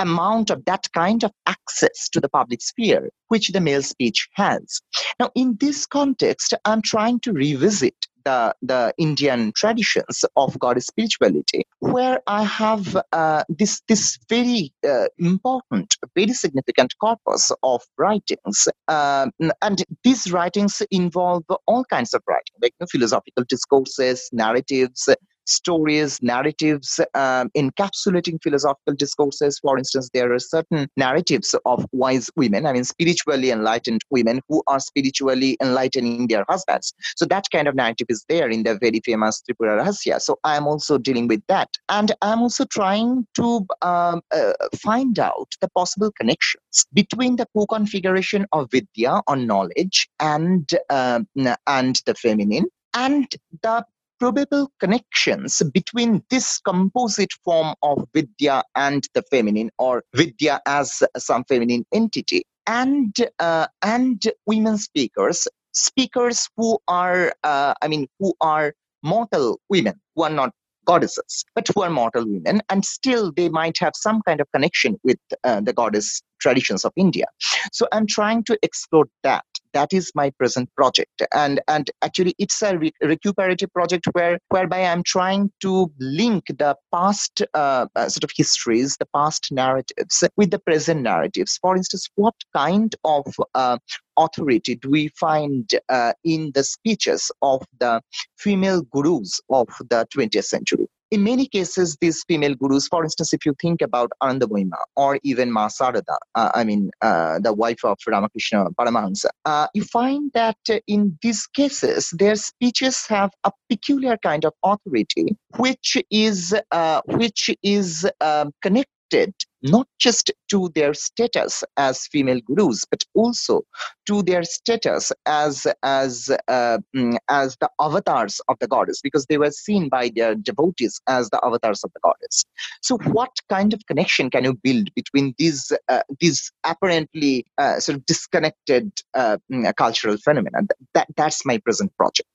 amount of that kind of access to the public sphere which the male speech has. Now, in this context, I'm trying to revisit the, the Indian traditions of goddess spirituality, where I have uh, this, this very uh, important, very significant corpus of writings. Um, and these writings involve all kinds of writing, like you know, philosophical discourses, narratives, stories, narratives, um, encapsulating philosophical discourses. For instance, there are certain narratives of wise women, I mean, spiritually enlightened women who are spiritually enlightening their husbands. So that kind of narrative is there in the very famous Tripura Rahasya. So I'm also dealing with that. And I'm also trying to um, uh, find out the possible connections between the co-configuration of Vidya or knowledge and, uh, and the feminine and the probable connections between this composite form of Vidya and the feminine, or Vidya as some feminine entity, and uh, and women speakers, speakers who are, uh, I mean, who are mortal women, who are not goddesses, but who are mortal women, and still they might have some kind of connection with uh, the goddess traditions of India. So I'm trying to explore that. That is my present project, and and actually it's a re- recuperative project where whereby I'm trying to link the past uh, uh, sort of histories, the past narratives, with the present narratives. For instance, what kind of uh, authority do we find uh, in the speeches of the female gurus of the 20th century? In many cases, these female gurus, for instance, if you think about Ananda or even Ma Sarada, uh, I mean, uh, the wife of Ramakrishna Paramahansa, uh, you find that in these cases, their speeches have a peculiar kind of authority, which is uh, which is um, connected not just to their status as female gurus, but also to their status as as uh, mm, as the avatars of the goddess, because they were seen by their devotees as the avatars of the goddess. So, what kind of connection can you build between these uh, these apparently uh, sort of disconnected uh, mm, cultural phenomena? That that's my present project.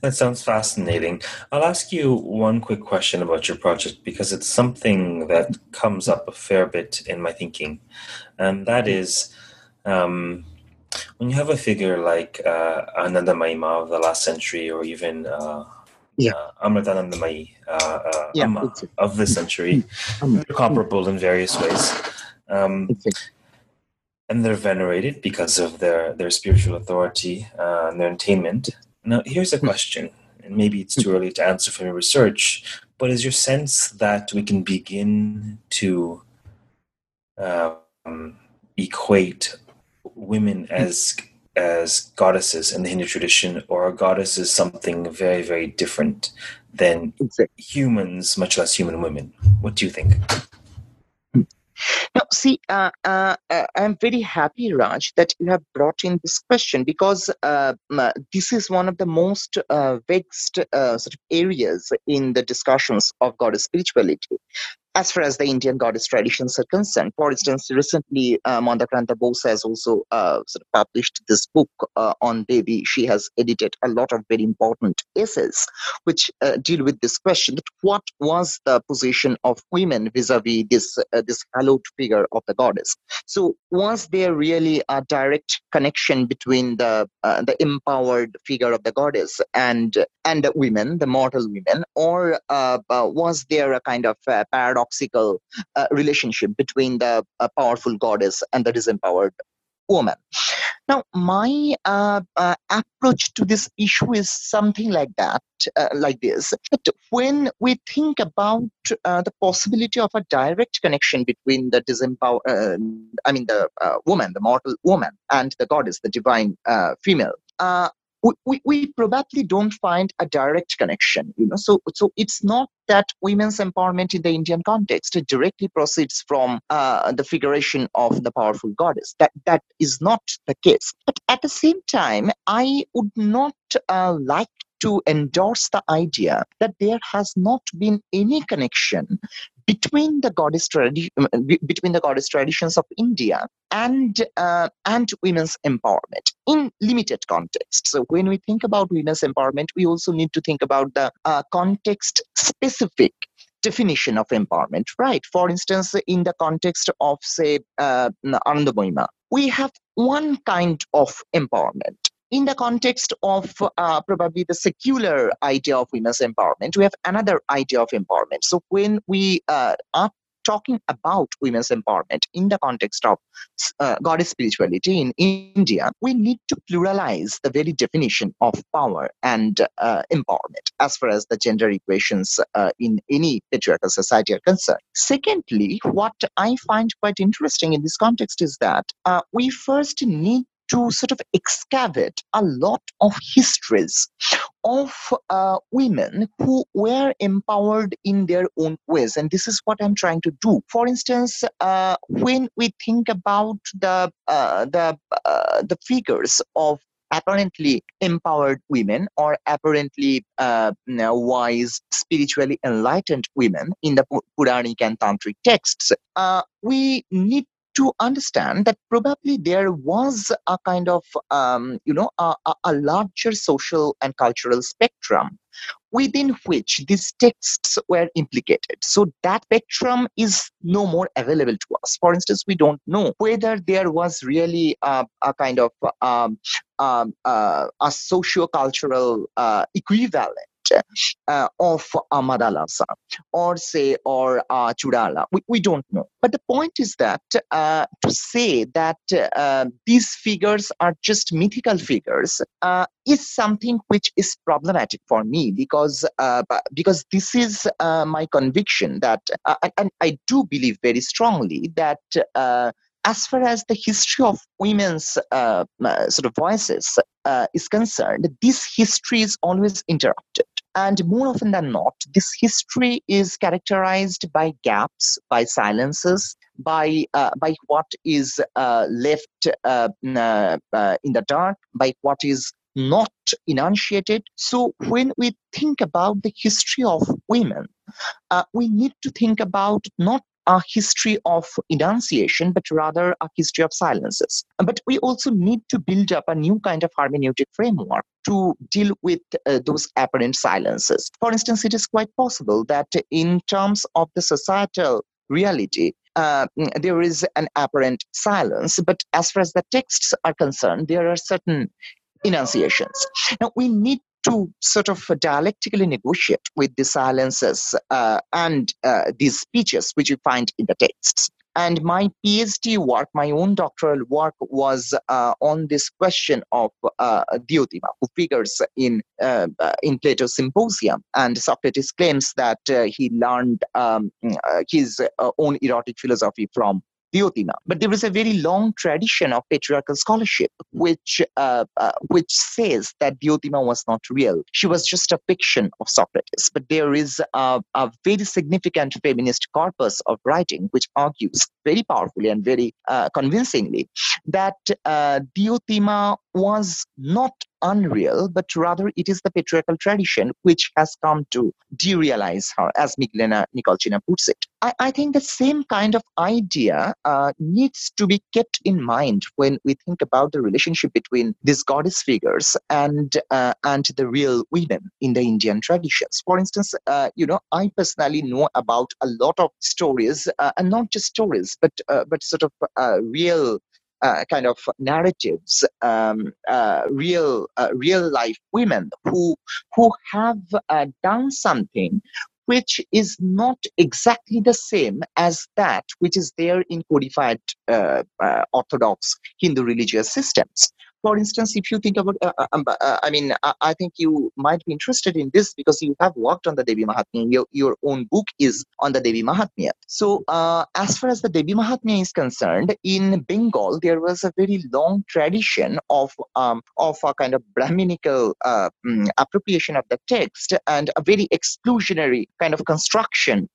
That sounds fascinating. I'll ask you one quick question about your project because it's something that comes up a fair bit in my thinking. And that is um, when you have a figure like uh, Anandamayi of the last century or even uh, yeah. uh, Amritanandamayi uh, uh, yeah, Amma of this century, they're comparable in various ways. Um, and they're venerated because of their, their spiritual authority uh, and their attainment. Now, here's a hmm. question, and maybe it's too early to answer from your research, but is your sense that we can begin to um, equate women hmm. as as goddesses in the Hindu tradition, or a goddess is something very, very different than humans, much less human women? What do you think? Now, see, uh, uh, uh, I'm very happy, Raj, that you have brought in this question because uh, this is one of the most uh, vexed uh, sort of areas in the discussions of goddess spirituality as far as the Indian goddess traditions are concerned. For instance, recently uh, Mandakranta Bose has also uh, sort of published this book uh, on Devi. She has edited a lot of very important essays which uh, deal with this question: that what was the position of women vis-a-vis this uh, this hallowed figure of the goddess? So, was there really a direct connection between the uh, the empowered figure of the goddess and and the women, the mortal women, or uh, was there a kind of paradox? Paradoxical uh, relationship between the uh, powerful goddess and the disempowered woman. Now, my uh, uh, approach to this issue is something like that, uh, like this. But when we think about uh, the possibility of a direct connection between the disempowered, uh, I mean, the uh, woman, the mortal woman, and the goddess, the divine female, we, we probably don't find a direct connection you know? So so it's not that women's empowerment in the indian context directly proceeds from uh, the figuration of the powerful goddess. That that is not the case. But at the same time i would not uh, like to endorse the idea that there has not been any connection between the goddess tradi- um, between the goddess traditions of India and uh, and women's empowerment in limited context. So when we think about women's empowerment, we also need to think about the uh, context specific definition of empowerment, right? For instance, in the context of say uh, Ananda we have one kind of empowerment in the context of uh, probably the secular idea of women's empowerment, we have another idea of empowerment. So when we uh, are talking about women's empowerment in the context of uh, goddess spirituality in India, we need to pluralize the very definition of power and uh, empowerment as far as the gender equations uh, in any patriarchal society are concerned. Secondly, what I find quite interesting in this context is that uh, we first need to sort of excavate a lot of histories of uh, women who were empowered in their own ways. And this is what i'm trying to do. For instance uh, when we think about the uh, the uh, the figures of apparently empowered women or apparently uh, wise, spiritually enlightened women in the Puranic and Tantric texts, uh, we need to understand that probably there was a kind of um, you know a, a, larger social and cultural spectrum within which these texts were implicated. So that spectrum is no more available to us. For instance we don't know whether there was really a, a kind of um, um, uh, a socio-cultural uh, equivalent uh, of uh, Madalasa or say or uh, Chudala. We, we don't know. But the point is that uh, to say that uh, these figures are just mythical figures uh, is something which is problematic for me because uh, because this is my conviction that and I do believe very strongly that as far as the history of women's uh, sort of voices uh, is concerned, this history is always interrupted. And more often than not, this history is characterized by gaps, by silences, by uh, by what is uh, left uh, uh, uh, in the dark, by what is not enunciated. So when we think about the history of women, uh, we need to think about not a history of enunciation, but rather a history of silences. But we also need to build up a new kind of hermeneutic framework to deal with uh, those apparent silences. For instance, it is quite possible that in terms of the societal reality, uh, there is an apparent silence, but as far as the texts are concerned, there are certain enunciations. Now, we need to sort of dialectically negotiate with the silences uh, and uh, these speeches which you find in the texts. And my PhD work, my own doctoral work, was uh, on this question of uh, Diotima, who figures in uh, in Plato's Symposium. And Socrates claims that uh, he learned um, uh, his uh, own erotic philosophy from Diotima. But there is a very long tradition of patriarchal scholarship which uh, uh, which says that Diotima was not real. She was just a fiction of Socrates. But there is a, a very significant feminist corpus of writing which argues very powerfully and very uh, convincingly that uh, Diotima was not unreal, but rather it is the patriarchal tradition which has come to derealize her, as Miglena Nikolchina puts it. I, I think the same kind of idea uh, needs to be kept in mind when we think about the relationship between these goddess figures and uh, and the real women in the Indian traditions. For instance, uh, you know, I personally know about a lot of stories, uh, and not just stories, but uh, but sort of uh, real kind of narratives, um, uh, real uh, real life women who who have uh, done something which is not exactly the same as that which is there in codified uh, orthodox Hindu religious systems for instance, if you think about, uh, uh, um, uh, I mean, I, I, think you might be interested in this because you have worked on the Devi Mahatmya. Your, your own book is on the Devi Mahatmya. So, uh, as far as the Devi Mahatmya is concerned, in Bengal, there was a very long tradition of, um, of a kind of Brahminical uh, um, appropriation of the text and a very exclusionary kind of construction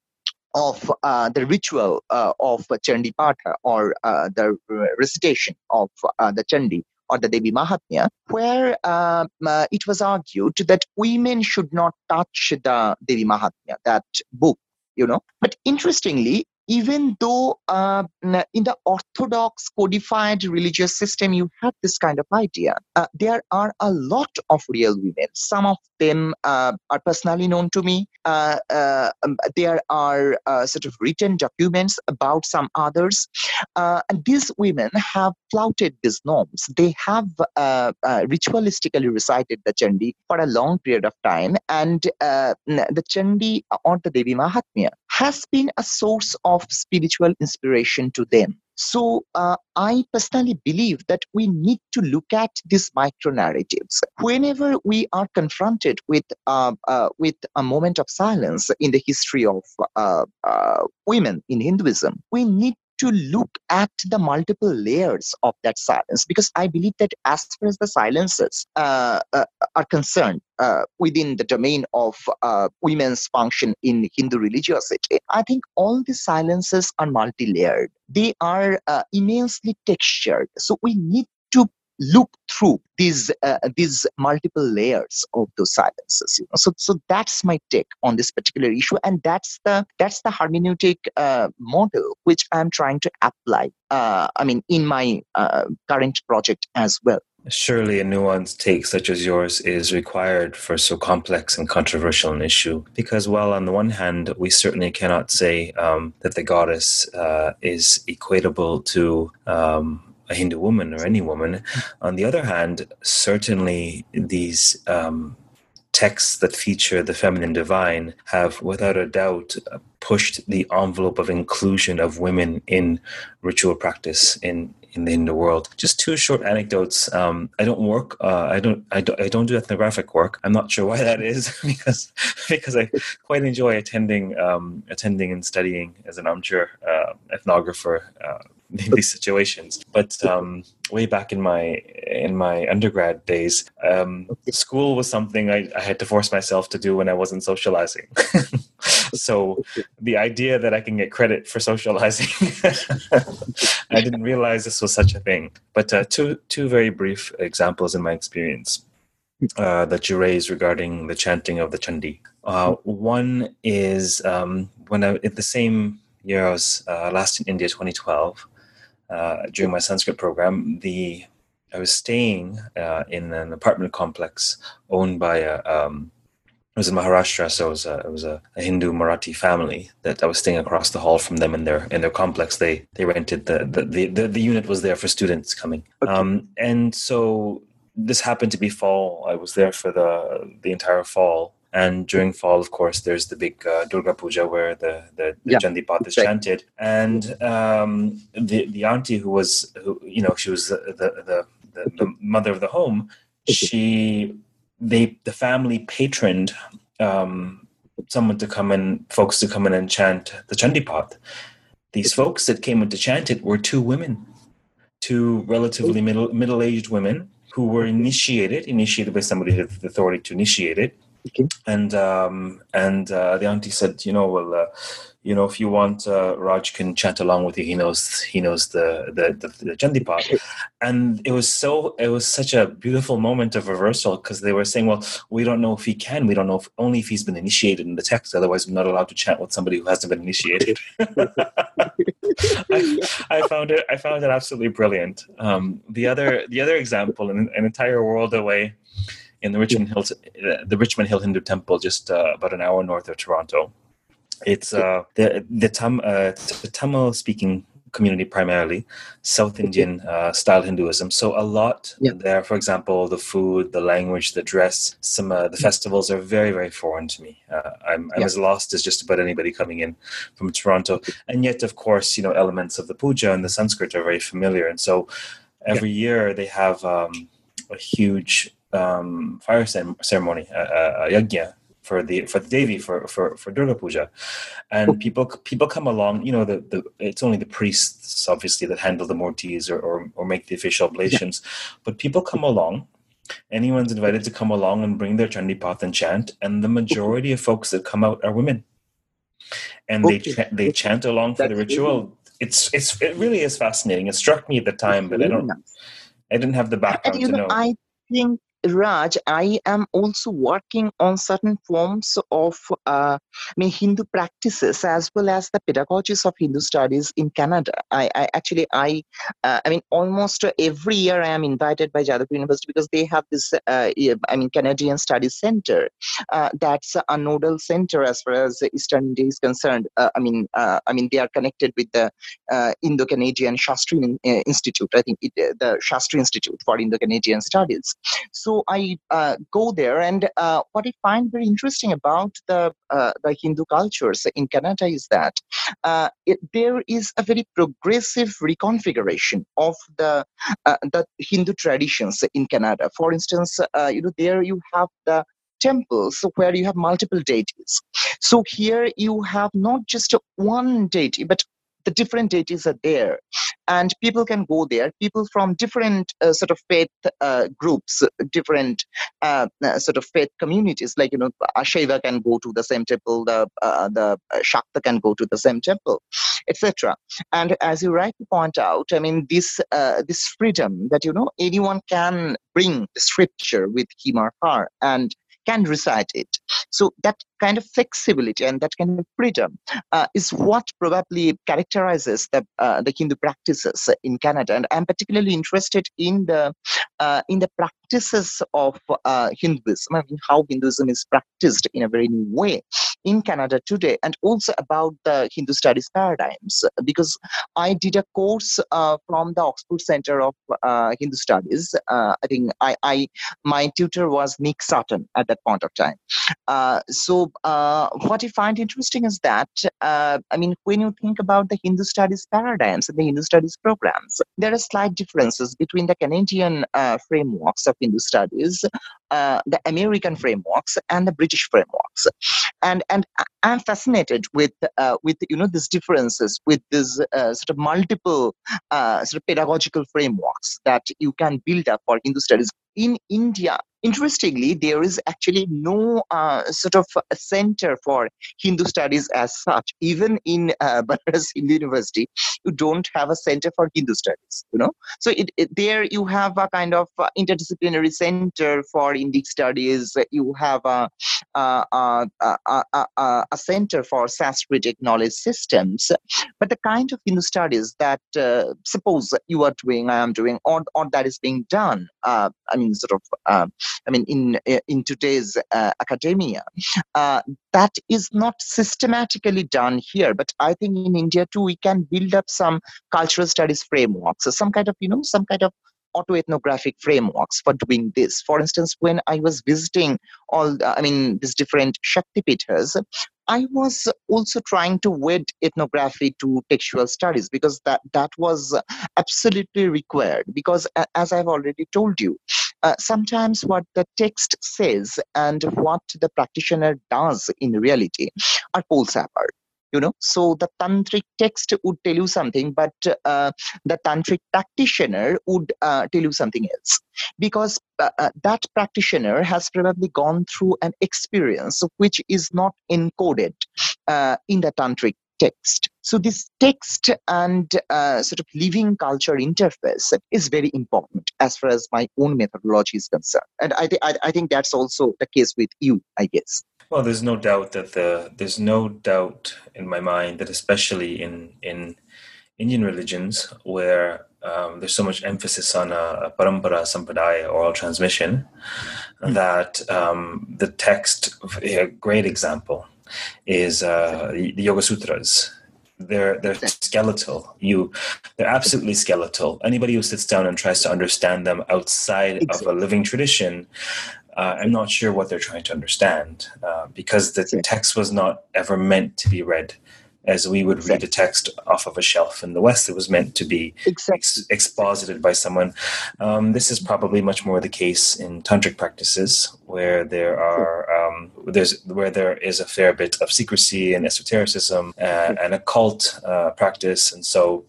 of uh, the ritual uh, of Chandi Patha or uh, the recitation of uh, the Chandi or the Devi Mahatmya, where uh, uh, it was argued that women should not touch the Devi Mahatmya, that book, you know. But interestingly, even though uh, in the orthodox codified religious system you have this kind of idea. Uh, there are a lot of real women. Some of them uh, are personally known to me. Uh, uh, um, there are uh, sort of written documents about some others. And these women have flouted these norms. They have ritualistically recited the chandi for a long period of time. And the chandi or the devi mahatmya has been a source of spiritual inspiration to them. So uh, I personally believe that we need to look at these micro narratives. Whenever we are confronted with uh, uh, with a moment of silence in the history of uh, uh, women in Hinduism, we need to look at the multiple layers of that silence because I believe that as far as the silences uh, uh, are concerned uh, within the domain of uh, women's function in Hindu religiosity, I think all the silences are multi layered. They are uh, immensely textured. So we need look through these uh, these multiple layers of those silences you know? so so that's my take on this particular issue and that's the that's the hermeneutic uh, model which i'm trying to apply uh, i mean in my uh, current project as well Surely a nuanced take such as yours is required for so complex and controversial an issue. Because, while on the one hand, we certainly cannot say um, that the goddess uh, is equatable to um, a Hindu woman or any woman. On the other hand, certainly these um, texts that feature the feminine divine have, without a doubt, pushed the envelope of inclusion of women in ritual practice in in the Hindu world. Just two short anecdotes. Um, I don't work. Uh, I don't. I don't. I don't do ethnographic work. I'm not sure why that is because because I quite enjoy attending um, attending and studying as an armchair uh, ethnographer. Uh, in these situations. But um, way back in my in my undergrad days, um, school was something I, I, had to force myself to do when I wasn't socializing. so the idea that I can get credit for socializing, I didn't realize this was such a thing. But uh, two two very brief examples in my experience. Uh, that you raised regarding the chanting of the Chandi. Uh, one is um, when I, at the same year I was uh, last in India, 2012, uh, during my Sanskrit program, the I was staying uh, in an apartment complex owned by a. Um, it was in Maharashtra, so it was, a, it was a, a, Hindu Marathi family that I was staying across the hall from them in their in their complex. They they rented the the the, the, the unit was there for students coming, okay. um, and so this happened to be fall. I was there for the the entire fall, and during fall, of course, there's the big uh, Durga Puja where the the, the yeah. Chandipat is right. chanted, and um, the the auntie who was who you know she was the the, the, the mother of the home. She they the family patroned um, someone to come in, folks to come in and chant the Chandipat. These folks that came in to chant it were two women, two relatively middle middle aged women who were initiated, initiated by somebody who had the authority to initiate it Okay. And um, and uh, the auntie said, you know, well, uh, you know, if you want, uh, Raj can chant along with you. He knows he knows the the the, the Chandipat. And it was so it was such a beautiful moment of reversal because they were saying, well, we don't know if he can. We don't know if only if he's been initiated in the text. Otherwise, we're not allowed to chant with somebody who hasn't been initiated. I, I, found it I found it absolutely brilliant. Um, the other the other example, an, an entire world away in the Richmond Hill, the Richmond Hill Hindu Temple, just uh, about an hour north of Toronto. It's uh, the the, Tam, uh, Tamil speaking community primarily, South Indian uh, style Hinduism. So a lot yeah. there. For example, the food, the language, the dress, some uh, the festivals are very very foreign to me. Uh, I'm, I'm yeah. as lost as just about anybody coming in from Toronto, and yet of course you know elements of the puja and the Sanskrit are very familiar. And so every yeah. year they have um, a huge um, fire ceremony, a, a, yajna for the for the Devi for for for Durga Puja, and people people come along. You know, the, the it's only the priests obviously that handle the murtis or or, or make the official oblations, yeah. but people come along. Anyone's invited to come along and bring their Chandipat and chant, and the majority of folks that come out are women, and okay. they ch- they chant along for That's the ritual. Really it's it's it really is fascinating. It struck me at the time, but I don't. I didn't have the background to know. I think Raj, I am also working on certain forms of uh, I mean, Hindu practices as well as the pedagogies of Hindu studies in Canada. I, I actually, I, uh, I mean, almost every year I am invited by Jadavpur University because they have this, uh, I mean, Canadian Studies Center. Uh, that's a nodal center as far as Eastern India is concerned. Uh, I mean, uh, I mean, they are connected with the Indo-Canadian Shastri Institute. I think it, the Shastri Institute for Indo-Canadian Studies. So so I uh, go there, and uh, what I find very interesting about the uh, the Hindu cultures in Canada is that uh, it, there is a very progressive reconfiguration of the uh, the Hindu traditions in Canada. For instance, you know there you have the temples where you have multiple deities. So here you have not just one deity, but the different deities are there. And people can go there. People from different uh, sort of faith uh, groups different uh, uh sort of faith communities like you know Shaiva can go to the same temple the uh, the Shakta can go to the same temple etc and as you rightly point out i mean this uh, this freedom that you know anyone can bring the scripture with him or her and can recite it. So that kind of flexibility and that kind of freedom uh, is what probably characterizes the uh, the Hindu practices in Canada. And I'm particularly interested in the uh, in the practices of uh, Hinduism, I mean, how Hinduism is practiced in a very new way in Canada today, and also about the Hindu studies paradigms. Because I did a course uh, from the Oxford Center of uh, Hindu Studies. I think I, I my tutor was Nick Sutton at that point of time. so uh, what I find interesting is that, uh, I mean, when you think about the Hindu studies paradigms and the Hindu studies programs, there are slight differences between the Canadian uh, frameworks of Hindu studies, uh, the American frameworks, and the British frameworks. And and I'm fascinated with uh, with you know these differences with these uh, sort of multiple sort of pedagogical frameworks that you can build up for Hindu studies in India Interestingly, there is actually no uh, sort of center for Hindu studies as such. Even in uh, Banaras Hindu University, you don't have a center for Hindu studies. You know, so it, it, there you have a kind of uh, interdisciplinary center for Indic studies. You have a a, a, a, a center for Sanskritic knowledge systems. But the kind of Hindu studies that uh, suppose you are doing, I am doing, or, or that is being done. Uh, I mean, sort of uh, I mean, in uh, in today's uh, academia, uh, that is not systematically done here. But I think in India too, we can build up some cultural studies frameworks, so some kind of you know some kind of autoethnographic frameworks for doing this. For instance, when I was visiting all, I mean, these different Shaktipitas, I was also trying to wed ethnography to textual studies because that, that was absolutely required. Because, as I've already told you, uh, sometimes what the text says and what the practitioner does in reality are poles apart you know so the tantric text would tell you something but uh, the tantric practitioner would uh, tell you something else because uh, uh, that practitioner has probably gone through an experience which is not encoded uh, in the tantric text. So this text and uh, sort of living culture interface is very important as far as my own methodology is concerned. And I, th- I, think that's also the case with you, I guess. Well, there's no doubt that the there's no doubt in my mind that especially in in Indian religions where um, there's so much emphasis on a, parampara sampradaya oral transmission mm. that um, the text a great example is uh, the Yoga Sutras. They're they're skeletal. You, they're absolutely skeletal. Anybody who sits down and tries to understand them outside exactly. of a living tradition uh, I'm not sure what they're trying to understand uh, because the text was not ever meant to be read as we would read a text off of a shelf. In the West. It was meant to be ex- exposited by someone. Um, this is probably much more the case in tantric practices, where there are um, there's where there is a fair bit of secrecy and esotericism uh, and occult uh, practice, and so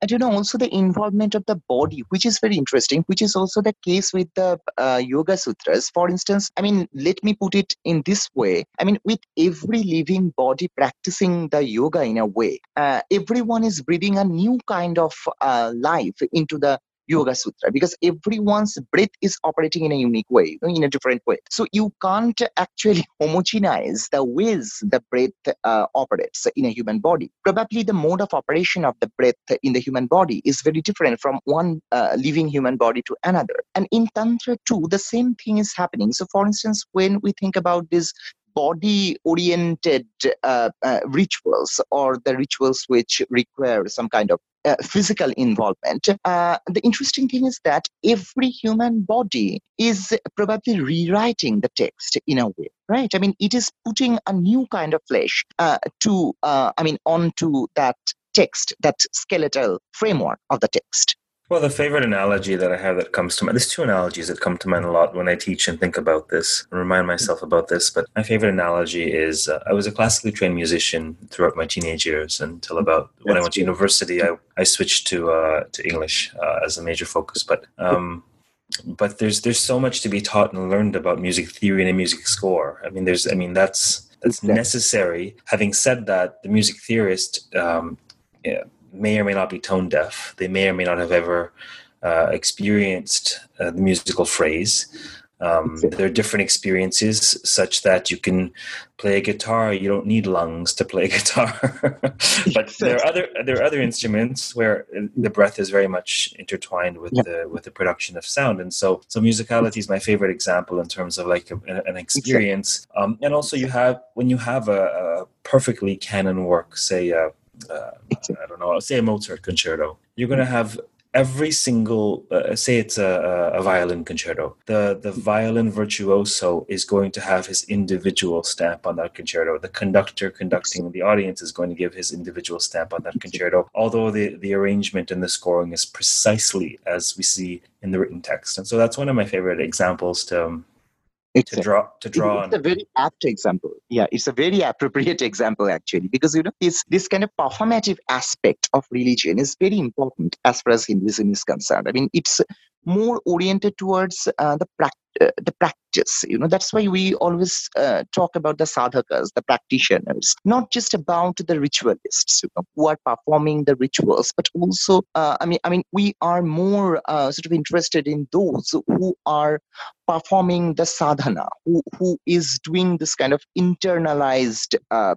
and you know also the involvement of the body which is very interesting which is also the case with the uh, yoga sutras. For instance i mean let me put it in this way. I mean with every living body practicing the yoga in a way uh, everyone is breathing a new kind of uh, life into the Yoga Sutra because everyone's breath is operating in a unique way, in a different way. So you can't actually homogenize the ways the breath uh, operates in a human body. Probably the mode of operation of the breath in the human body is very different from one uh, living human body to another. And in Tantra too, the same thing is happening. So, for instance, when we think about this body oriented uh, uh, rituals or the rituals which require some kind of uh, physical involvement. Uh, the interesting thing is that every human body is probably rewriting the text in a way, right? I mean, it is putting a new kind of flesh uh, to, uh, I mean, onto that text, that skeletal framework of the text. Well, the favorite analogy that I have that comes to mind, there's two analogies that come to mind a lot when I teach and think about this and remind myself about this. But my favorite analogy is uh, I was a classically trained musician throughout my teenage years until about when I went to university, I, I switched to, uh, to English uh, as a major focus. But, um, but there's, there's so much to be taught and learned about music theory and a music score. I mean, there's, I mean, that's, that's necessary. Having said that, the music theorist, um, yeah, may or may not be tone deaf. They may or may not have ever uh, experienced uh, the musical phrase. Um, there are different experiences such that you can play a guitar. You don't need lungs to play a guitar, but there are other there are other instruments where the breath is very much intertwined with yeah. the with the production of sound. And so, so musicality is my favorite example in terms of like a, an experience. Um, and also, you have when you have a, a perfectly canon work, say. Uh, uh, I don't know, say a Mozart concerto, you're going to have every single uh, say it's a, a, violin concerto. The the violin virtuoso is going to have his individual stamp on that concerto. The conductor conducting the audience is going to give his individual stamp on that concerto. Although the the arrangement and the scoring is precisely as we see in the written text. And so that's one of my favorite examples to um, it's to draw to draw it's on. a very apt example yeah it's a very appropriate example actually because you know this this kind of performative aspect of religion is very important as far as hinduism is concerned i mean it's more oriented towards uh, the practice uh, the practice you know that's why we always uh, talk about the sadhakas the practitioners not just about the ritualists you know, who are performing the rituals but also uh, i mean i mean we are more uh, sort of interested in those who are performing the sadhana who, who is doing this kind of internalized uh,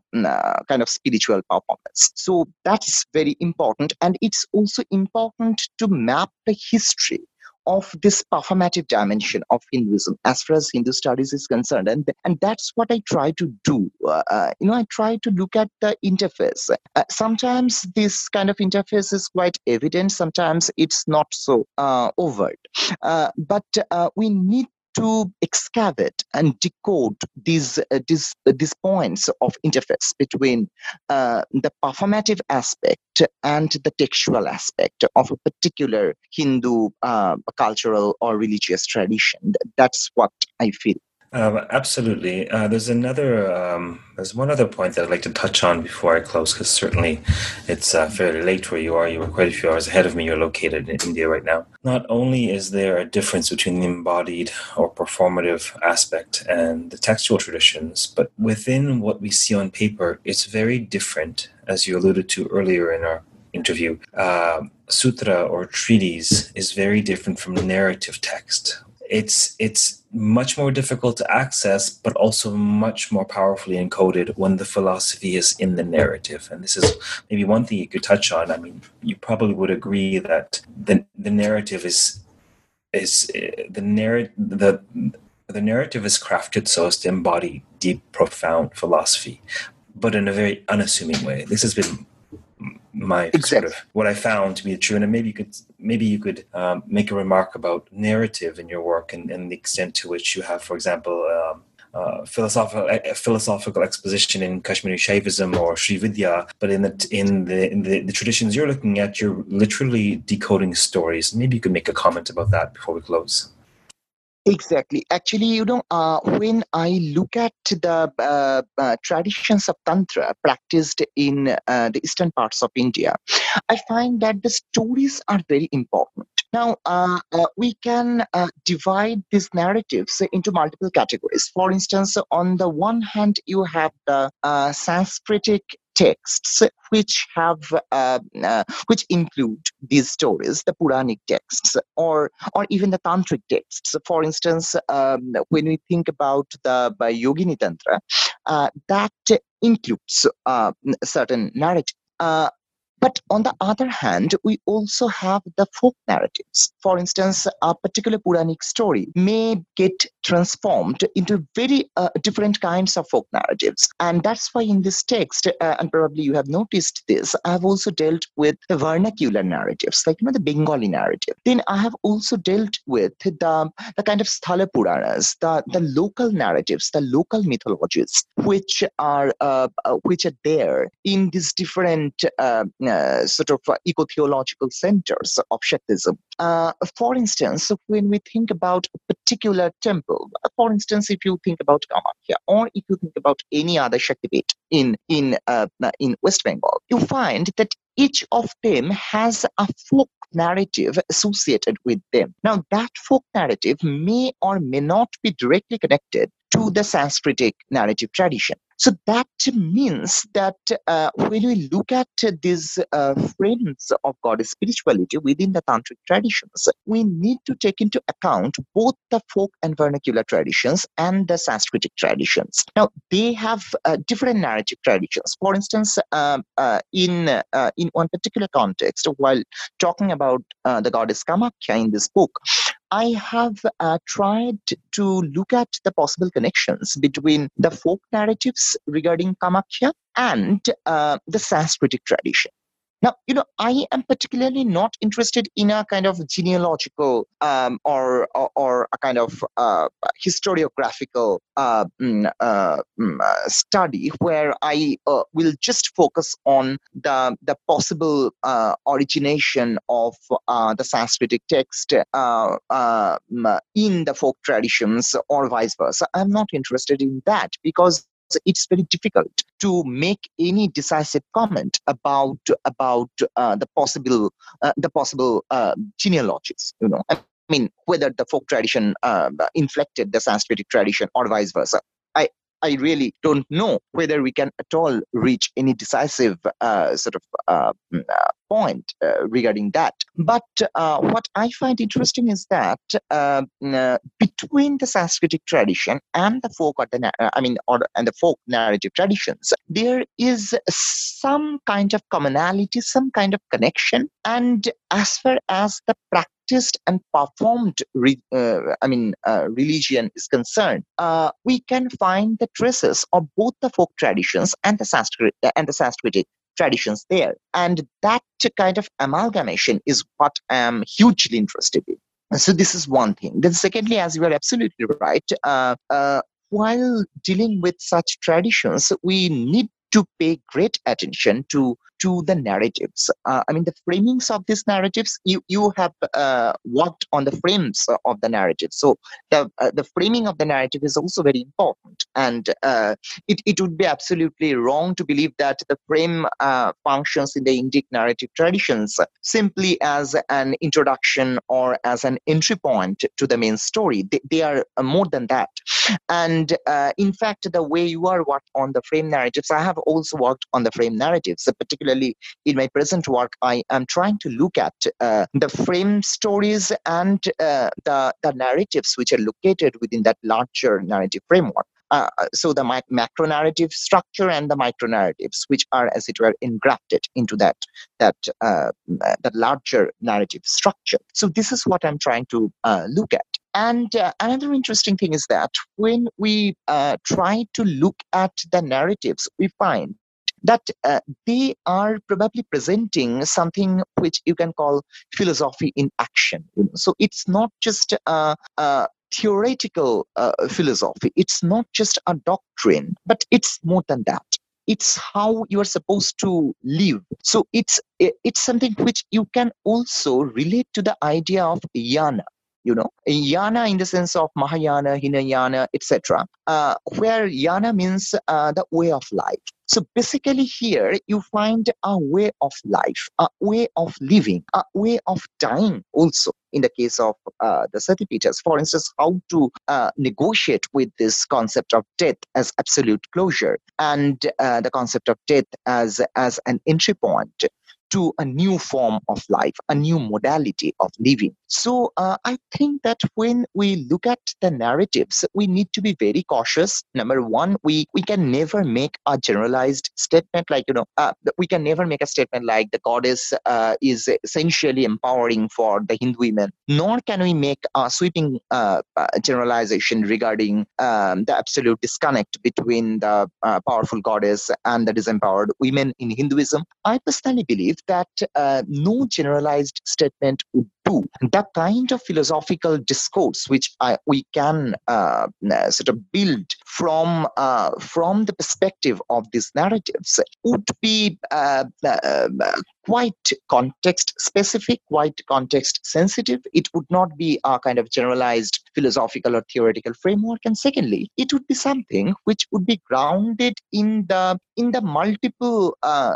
kind of spiritual performance. So that's very important and it's also important to map the history of this performative dimension of Hinduism as far as Hindu studies is concerned. And, and that's what I try to do. Uh, uh, you know, I try to look at the interface. Uh, sometimes this kind of interface is quite evident, sometimes it's not so uh, overt. Uh, but uh, we need to excavate and decode these uh, these uh, these points of interface between uh, the performative aspect and the textual aspect of a particular Hindu uh, cultural or religious tradition. That's what I feel. Um, absolutely. Uh, there's another, um, there's one other point that I'd like to touch on before I close, because certainly it's uh, fairly late where you are. You were quite a few hours ahead of me. You're located in India right now. Not only is there a difference between the embodied or performative aspect and the textual traditions, but within what we see on paper, it's very different, as you alluded to earlier in our interview. Uh, sutra or treatise is very different from narrative text. It's it's much more difficult to access, but also much more powerfully encoded when the philosophy is in the narrative. And this is maybe one thing you could touch on. I mean, you probably would agree that the the narrative is is uh, the narrative the the narrative is crafted so as to embody deep, profound philosophy, but in a very unassuming way. This has been my exactly. sort of what I found to be true. And maybe you could maybe you could um, make a remark about narrative in your work and, and, the extent to which you have, for example. Um, uh, philosophical philosophical exposition in Kashmiri Shaivism or Sri Vidya, but in the in the in the, the traditions you're looking at, you're literally decoding stories. Maybe you could make a comment about that before we close. Exactly. Actually, you know, uh, when I look at the uh, uh, traditions of Tantra practiced in uh, the eastern parts of India, I find that the stories are very important. Now, uh, uh, we can divide these narratives into multiple categories. For instance, on the one hand, you have the Sanskritic texts which have uh, uh, which include these stories the puranic texts or or even the tantric texts. For instance um, when we think about the uh, yogini tantra uh, that includes uh, certain narrative uh, But on the other hand, we also have the folk narratives. For instance, a particular Puranic story may get transformed into very uh, different kinds of folk narratives. And that's why in this text, uh, and probably you have noticed this, I have also dealt with the vernacular narratives, like you know, the Bengali narrative. Then I have also dealt with the, the kind of Sthala Puranas, the, the local narratives, the local mythologies, which are uh, uh which are there in these different uh, uh, sort of uh, eco-theological centers of Shaktism. Uh, for instance, when we think about a particular temple, uh, for instance, if you think about Kamakhya, or if you think about any other Shaktipeeth in in uh, in West Bengal, you find that each of them has a folk narrative associated with them. Now, that folk narrative may or may not be directly connected to the Sanskritic narrative tradition. So that means that uh, when we look at these uh, frames of goddess spirituality within the tantric traditions, we need to take into account both the folk and vernacular traditions and the Sanskritic traditions. Now, they have uh, different narrative traditions. For instance, um, uh, in uh, in one particular context, while talking about uh, the goddess Kamakhya in this book, I have uh, tried to look at the possible connections between the folk narratives regarding Kamakhya and uh, the Sanskritic tradition. Now, you know, I am particularly not interested in a kind of genealogical um, or, or, or a kind of uh, historiographical uh, mm, uh, mm, uh, study where I uh, will just focus on the the possible uh, origination of the Sanskritic text in the folk traditions or vice versa. I'm not interested in that because it's very difficult to make any decisive comment about about uh, the possible uh, the possible uh, genealogies. You know, I mean, whether the folk tradition uh, inflected the Sanskritic tradition or vice versa. I I really don't know whether we can at all reach any decisive uh, sort of uh, mm, uh point uh, regarding that. But uh, what I find interesting is that uh, between the Sanskritic tradition and the folk, or the, I mean, or and the folk narrative traditions, there is some kind of commonality, some kind of connection, and as far as the practice practiced and performed re, uh, i mean uh, religion is concerned uh, we can find the traces of both the folk traditions and the sanskrit and the sanskritic traditions there. And that kind of amalgamation is what i am hugely interested in. So this is one thing. Then secondly as you are absolutely right uh, uh, while dealing with such traditions we need to pay great attention to to the narratives. Uh, I mean, the framings of these narratives, you, you have uh, worked on the frames of the narrative. So the, uh, the framing of the narrative is also very important. And uh, it, it would be absolutely wrong to believe that the frame uh, functions in the Indic narrative traditions simply as an introduction or as an entry point to the main story. They, they are uh, more than that. And in fact, the way you are worked on the frame narratives, I have also worked on the frame narratives, particularly particularly in my present work, I am trying to look at uh, the frame stories and uh, the, the narratives which are located within that larger narrative framework. Uh, so the macro narrative structure and the micro narratives, which are, as it were, engrafted into that that uh, that larger narrative structure. So this is what I'm trying to uh, look at. And uh, another interesting thing is that when we uh, try to look at the narratives, we find that uh, they are probably presenting something which you can call philosophy in action. So it's not just a, theoretical uh, philosophy, it's not just a doctrine, but it's more than that. It's how you are supposed to live. So it's it's something which you can also relate to the idea of yana you know yana in the sense of mahayana hinayana etc uh, where yana means uh, the way of life so basically, here you find a way of life, a way of living, a way of dying also. In the case of uh, the Satipitas, for instance, how to uh, negotiate with this concept of death as absolute closure and uh, the concept of death as, as an entry point to a new form of life, a new modality of living. So uh, I think that when we look at the narratives, we need to be very cautious. Number one, we, we can never make a generalized statement like, you know, uh, we can never make a statement like the goddess uh, is essentially empowering for the Hindu women, nor can we make a sweeping uh, uh, generalization regarding um, the absolute disconnect between the uh, powerful goddess and the disempowered women in Hinduism. I personally believe that no generalized statement would do that kind of philosophical discourse which I, we can uh, sort of build from uh, from the perspective of these narratives would be uh, uh quite context specific, quite context sensitive. It would not be a kind of generalized philosophical or theoretical framework. And secondly, it would be something which would be grounded in the in the multiple uh,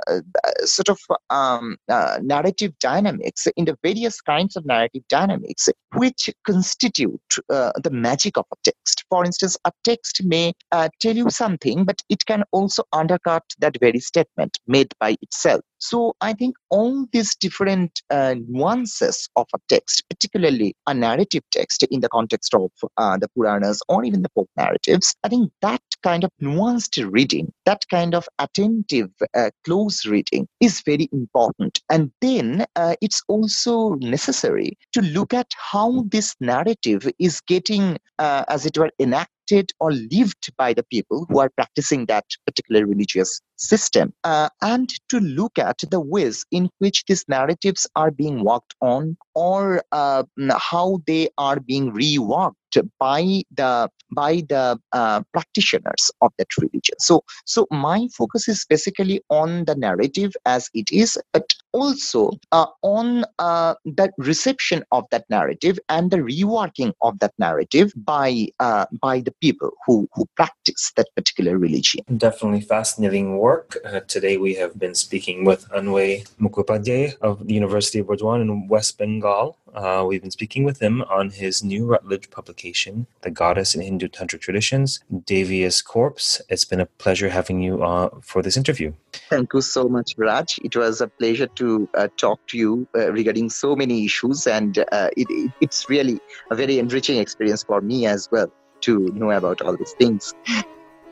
sort of um, uh, narrative dynamics, in the various kinds of narrative dynamics which constitute uh, the magic of a text. For instance, a text may uh, tell you something, but it can also undercut that very statement made by itself. So I think all these different uh, nuances of a text, particularly a narrative text in the context of uh, the Puranas or even the folk narratives, I think that kind of nuanced reading, that kind of attentive, uh, close reading is very important. And then uh, it's also necessary to look at how this narrative is getting, uh, as it were, enacted or lived by the people who are practicing that particular religious system, uh, and to look at the ways in which these narratives are being worked on or uh, how they are being reworked by the by the uh, practitioners of that religion. So so my focus is basically on the narrative as it is but also uh, on uh, the reception of that narrative and the reworking of that narrative by uh, by the people who who practice that particular religion. Definitely fascinating work. Uh, today we have been speaking with Anway Mukhopadhyay of the University of Burdwan in West Bengal uh, we've been speaking with him on his new Routledge publication, The Goddess in Hindu Tantric Traditions, Devi as Corpse. It's been a pleasure having you uh, for this interview. Thank you so much, Raj. It was a pleasure to uh, talk to you uh, regarding so many issues, and uh, it, it, it's really a very enriching experience for me as well to know about all these things.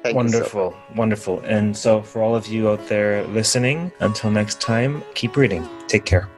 Thank wonderful, so wonderful. And so, for all of you out there listening, until next time, keep reading. Take care.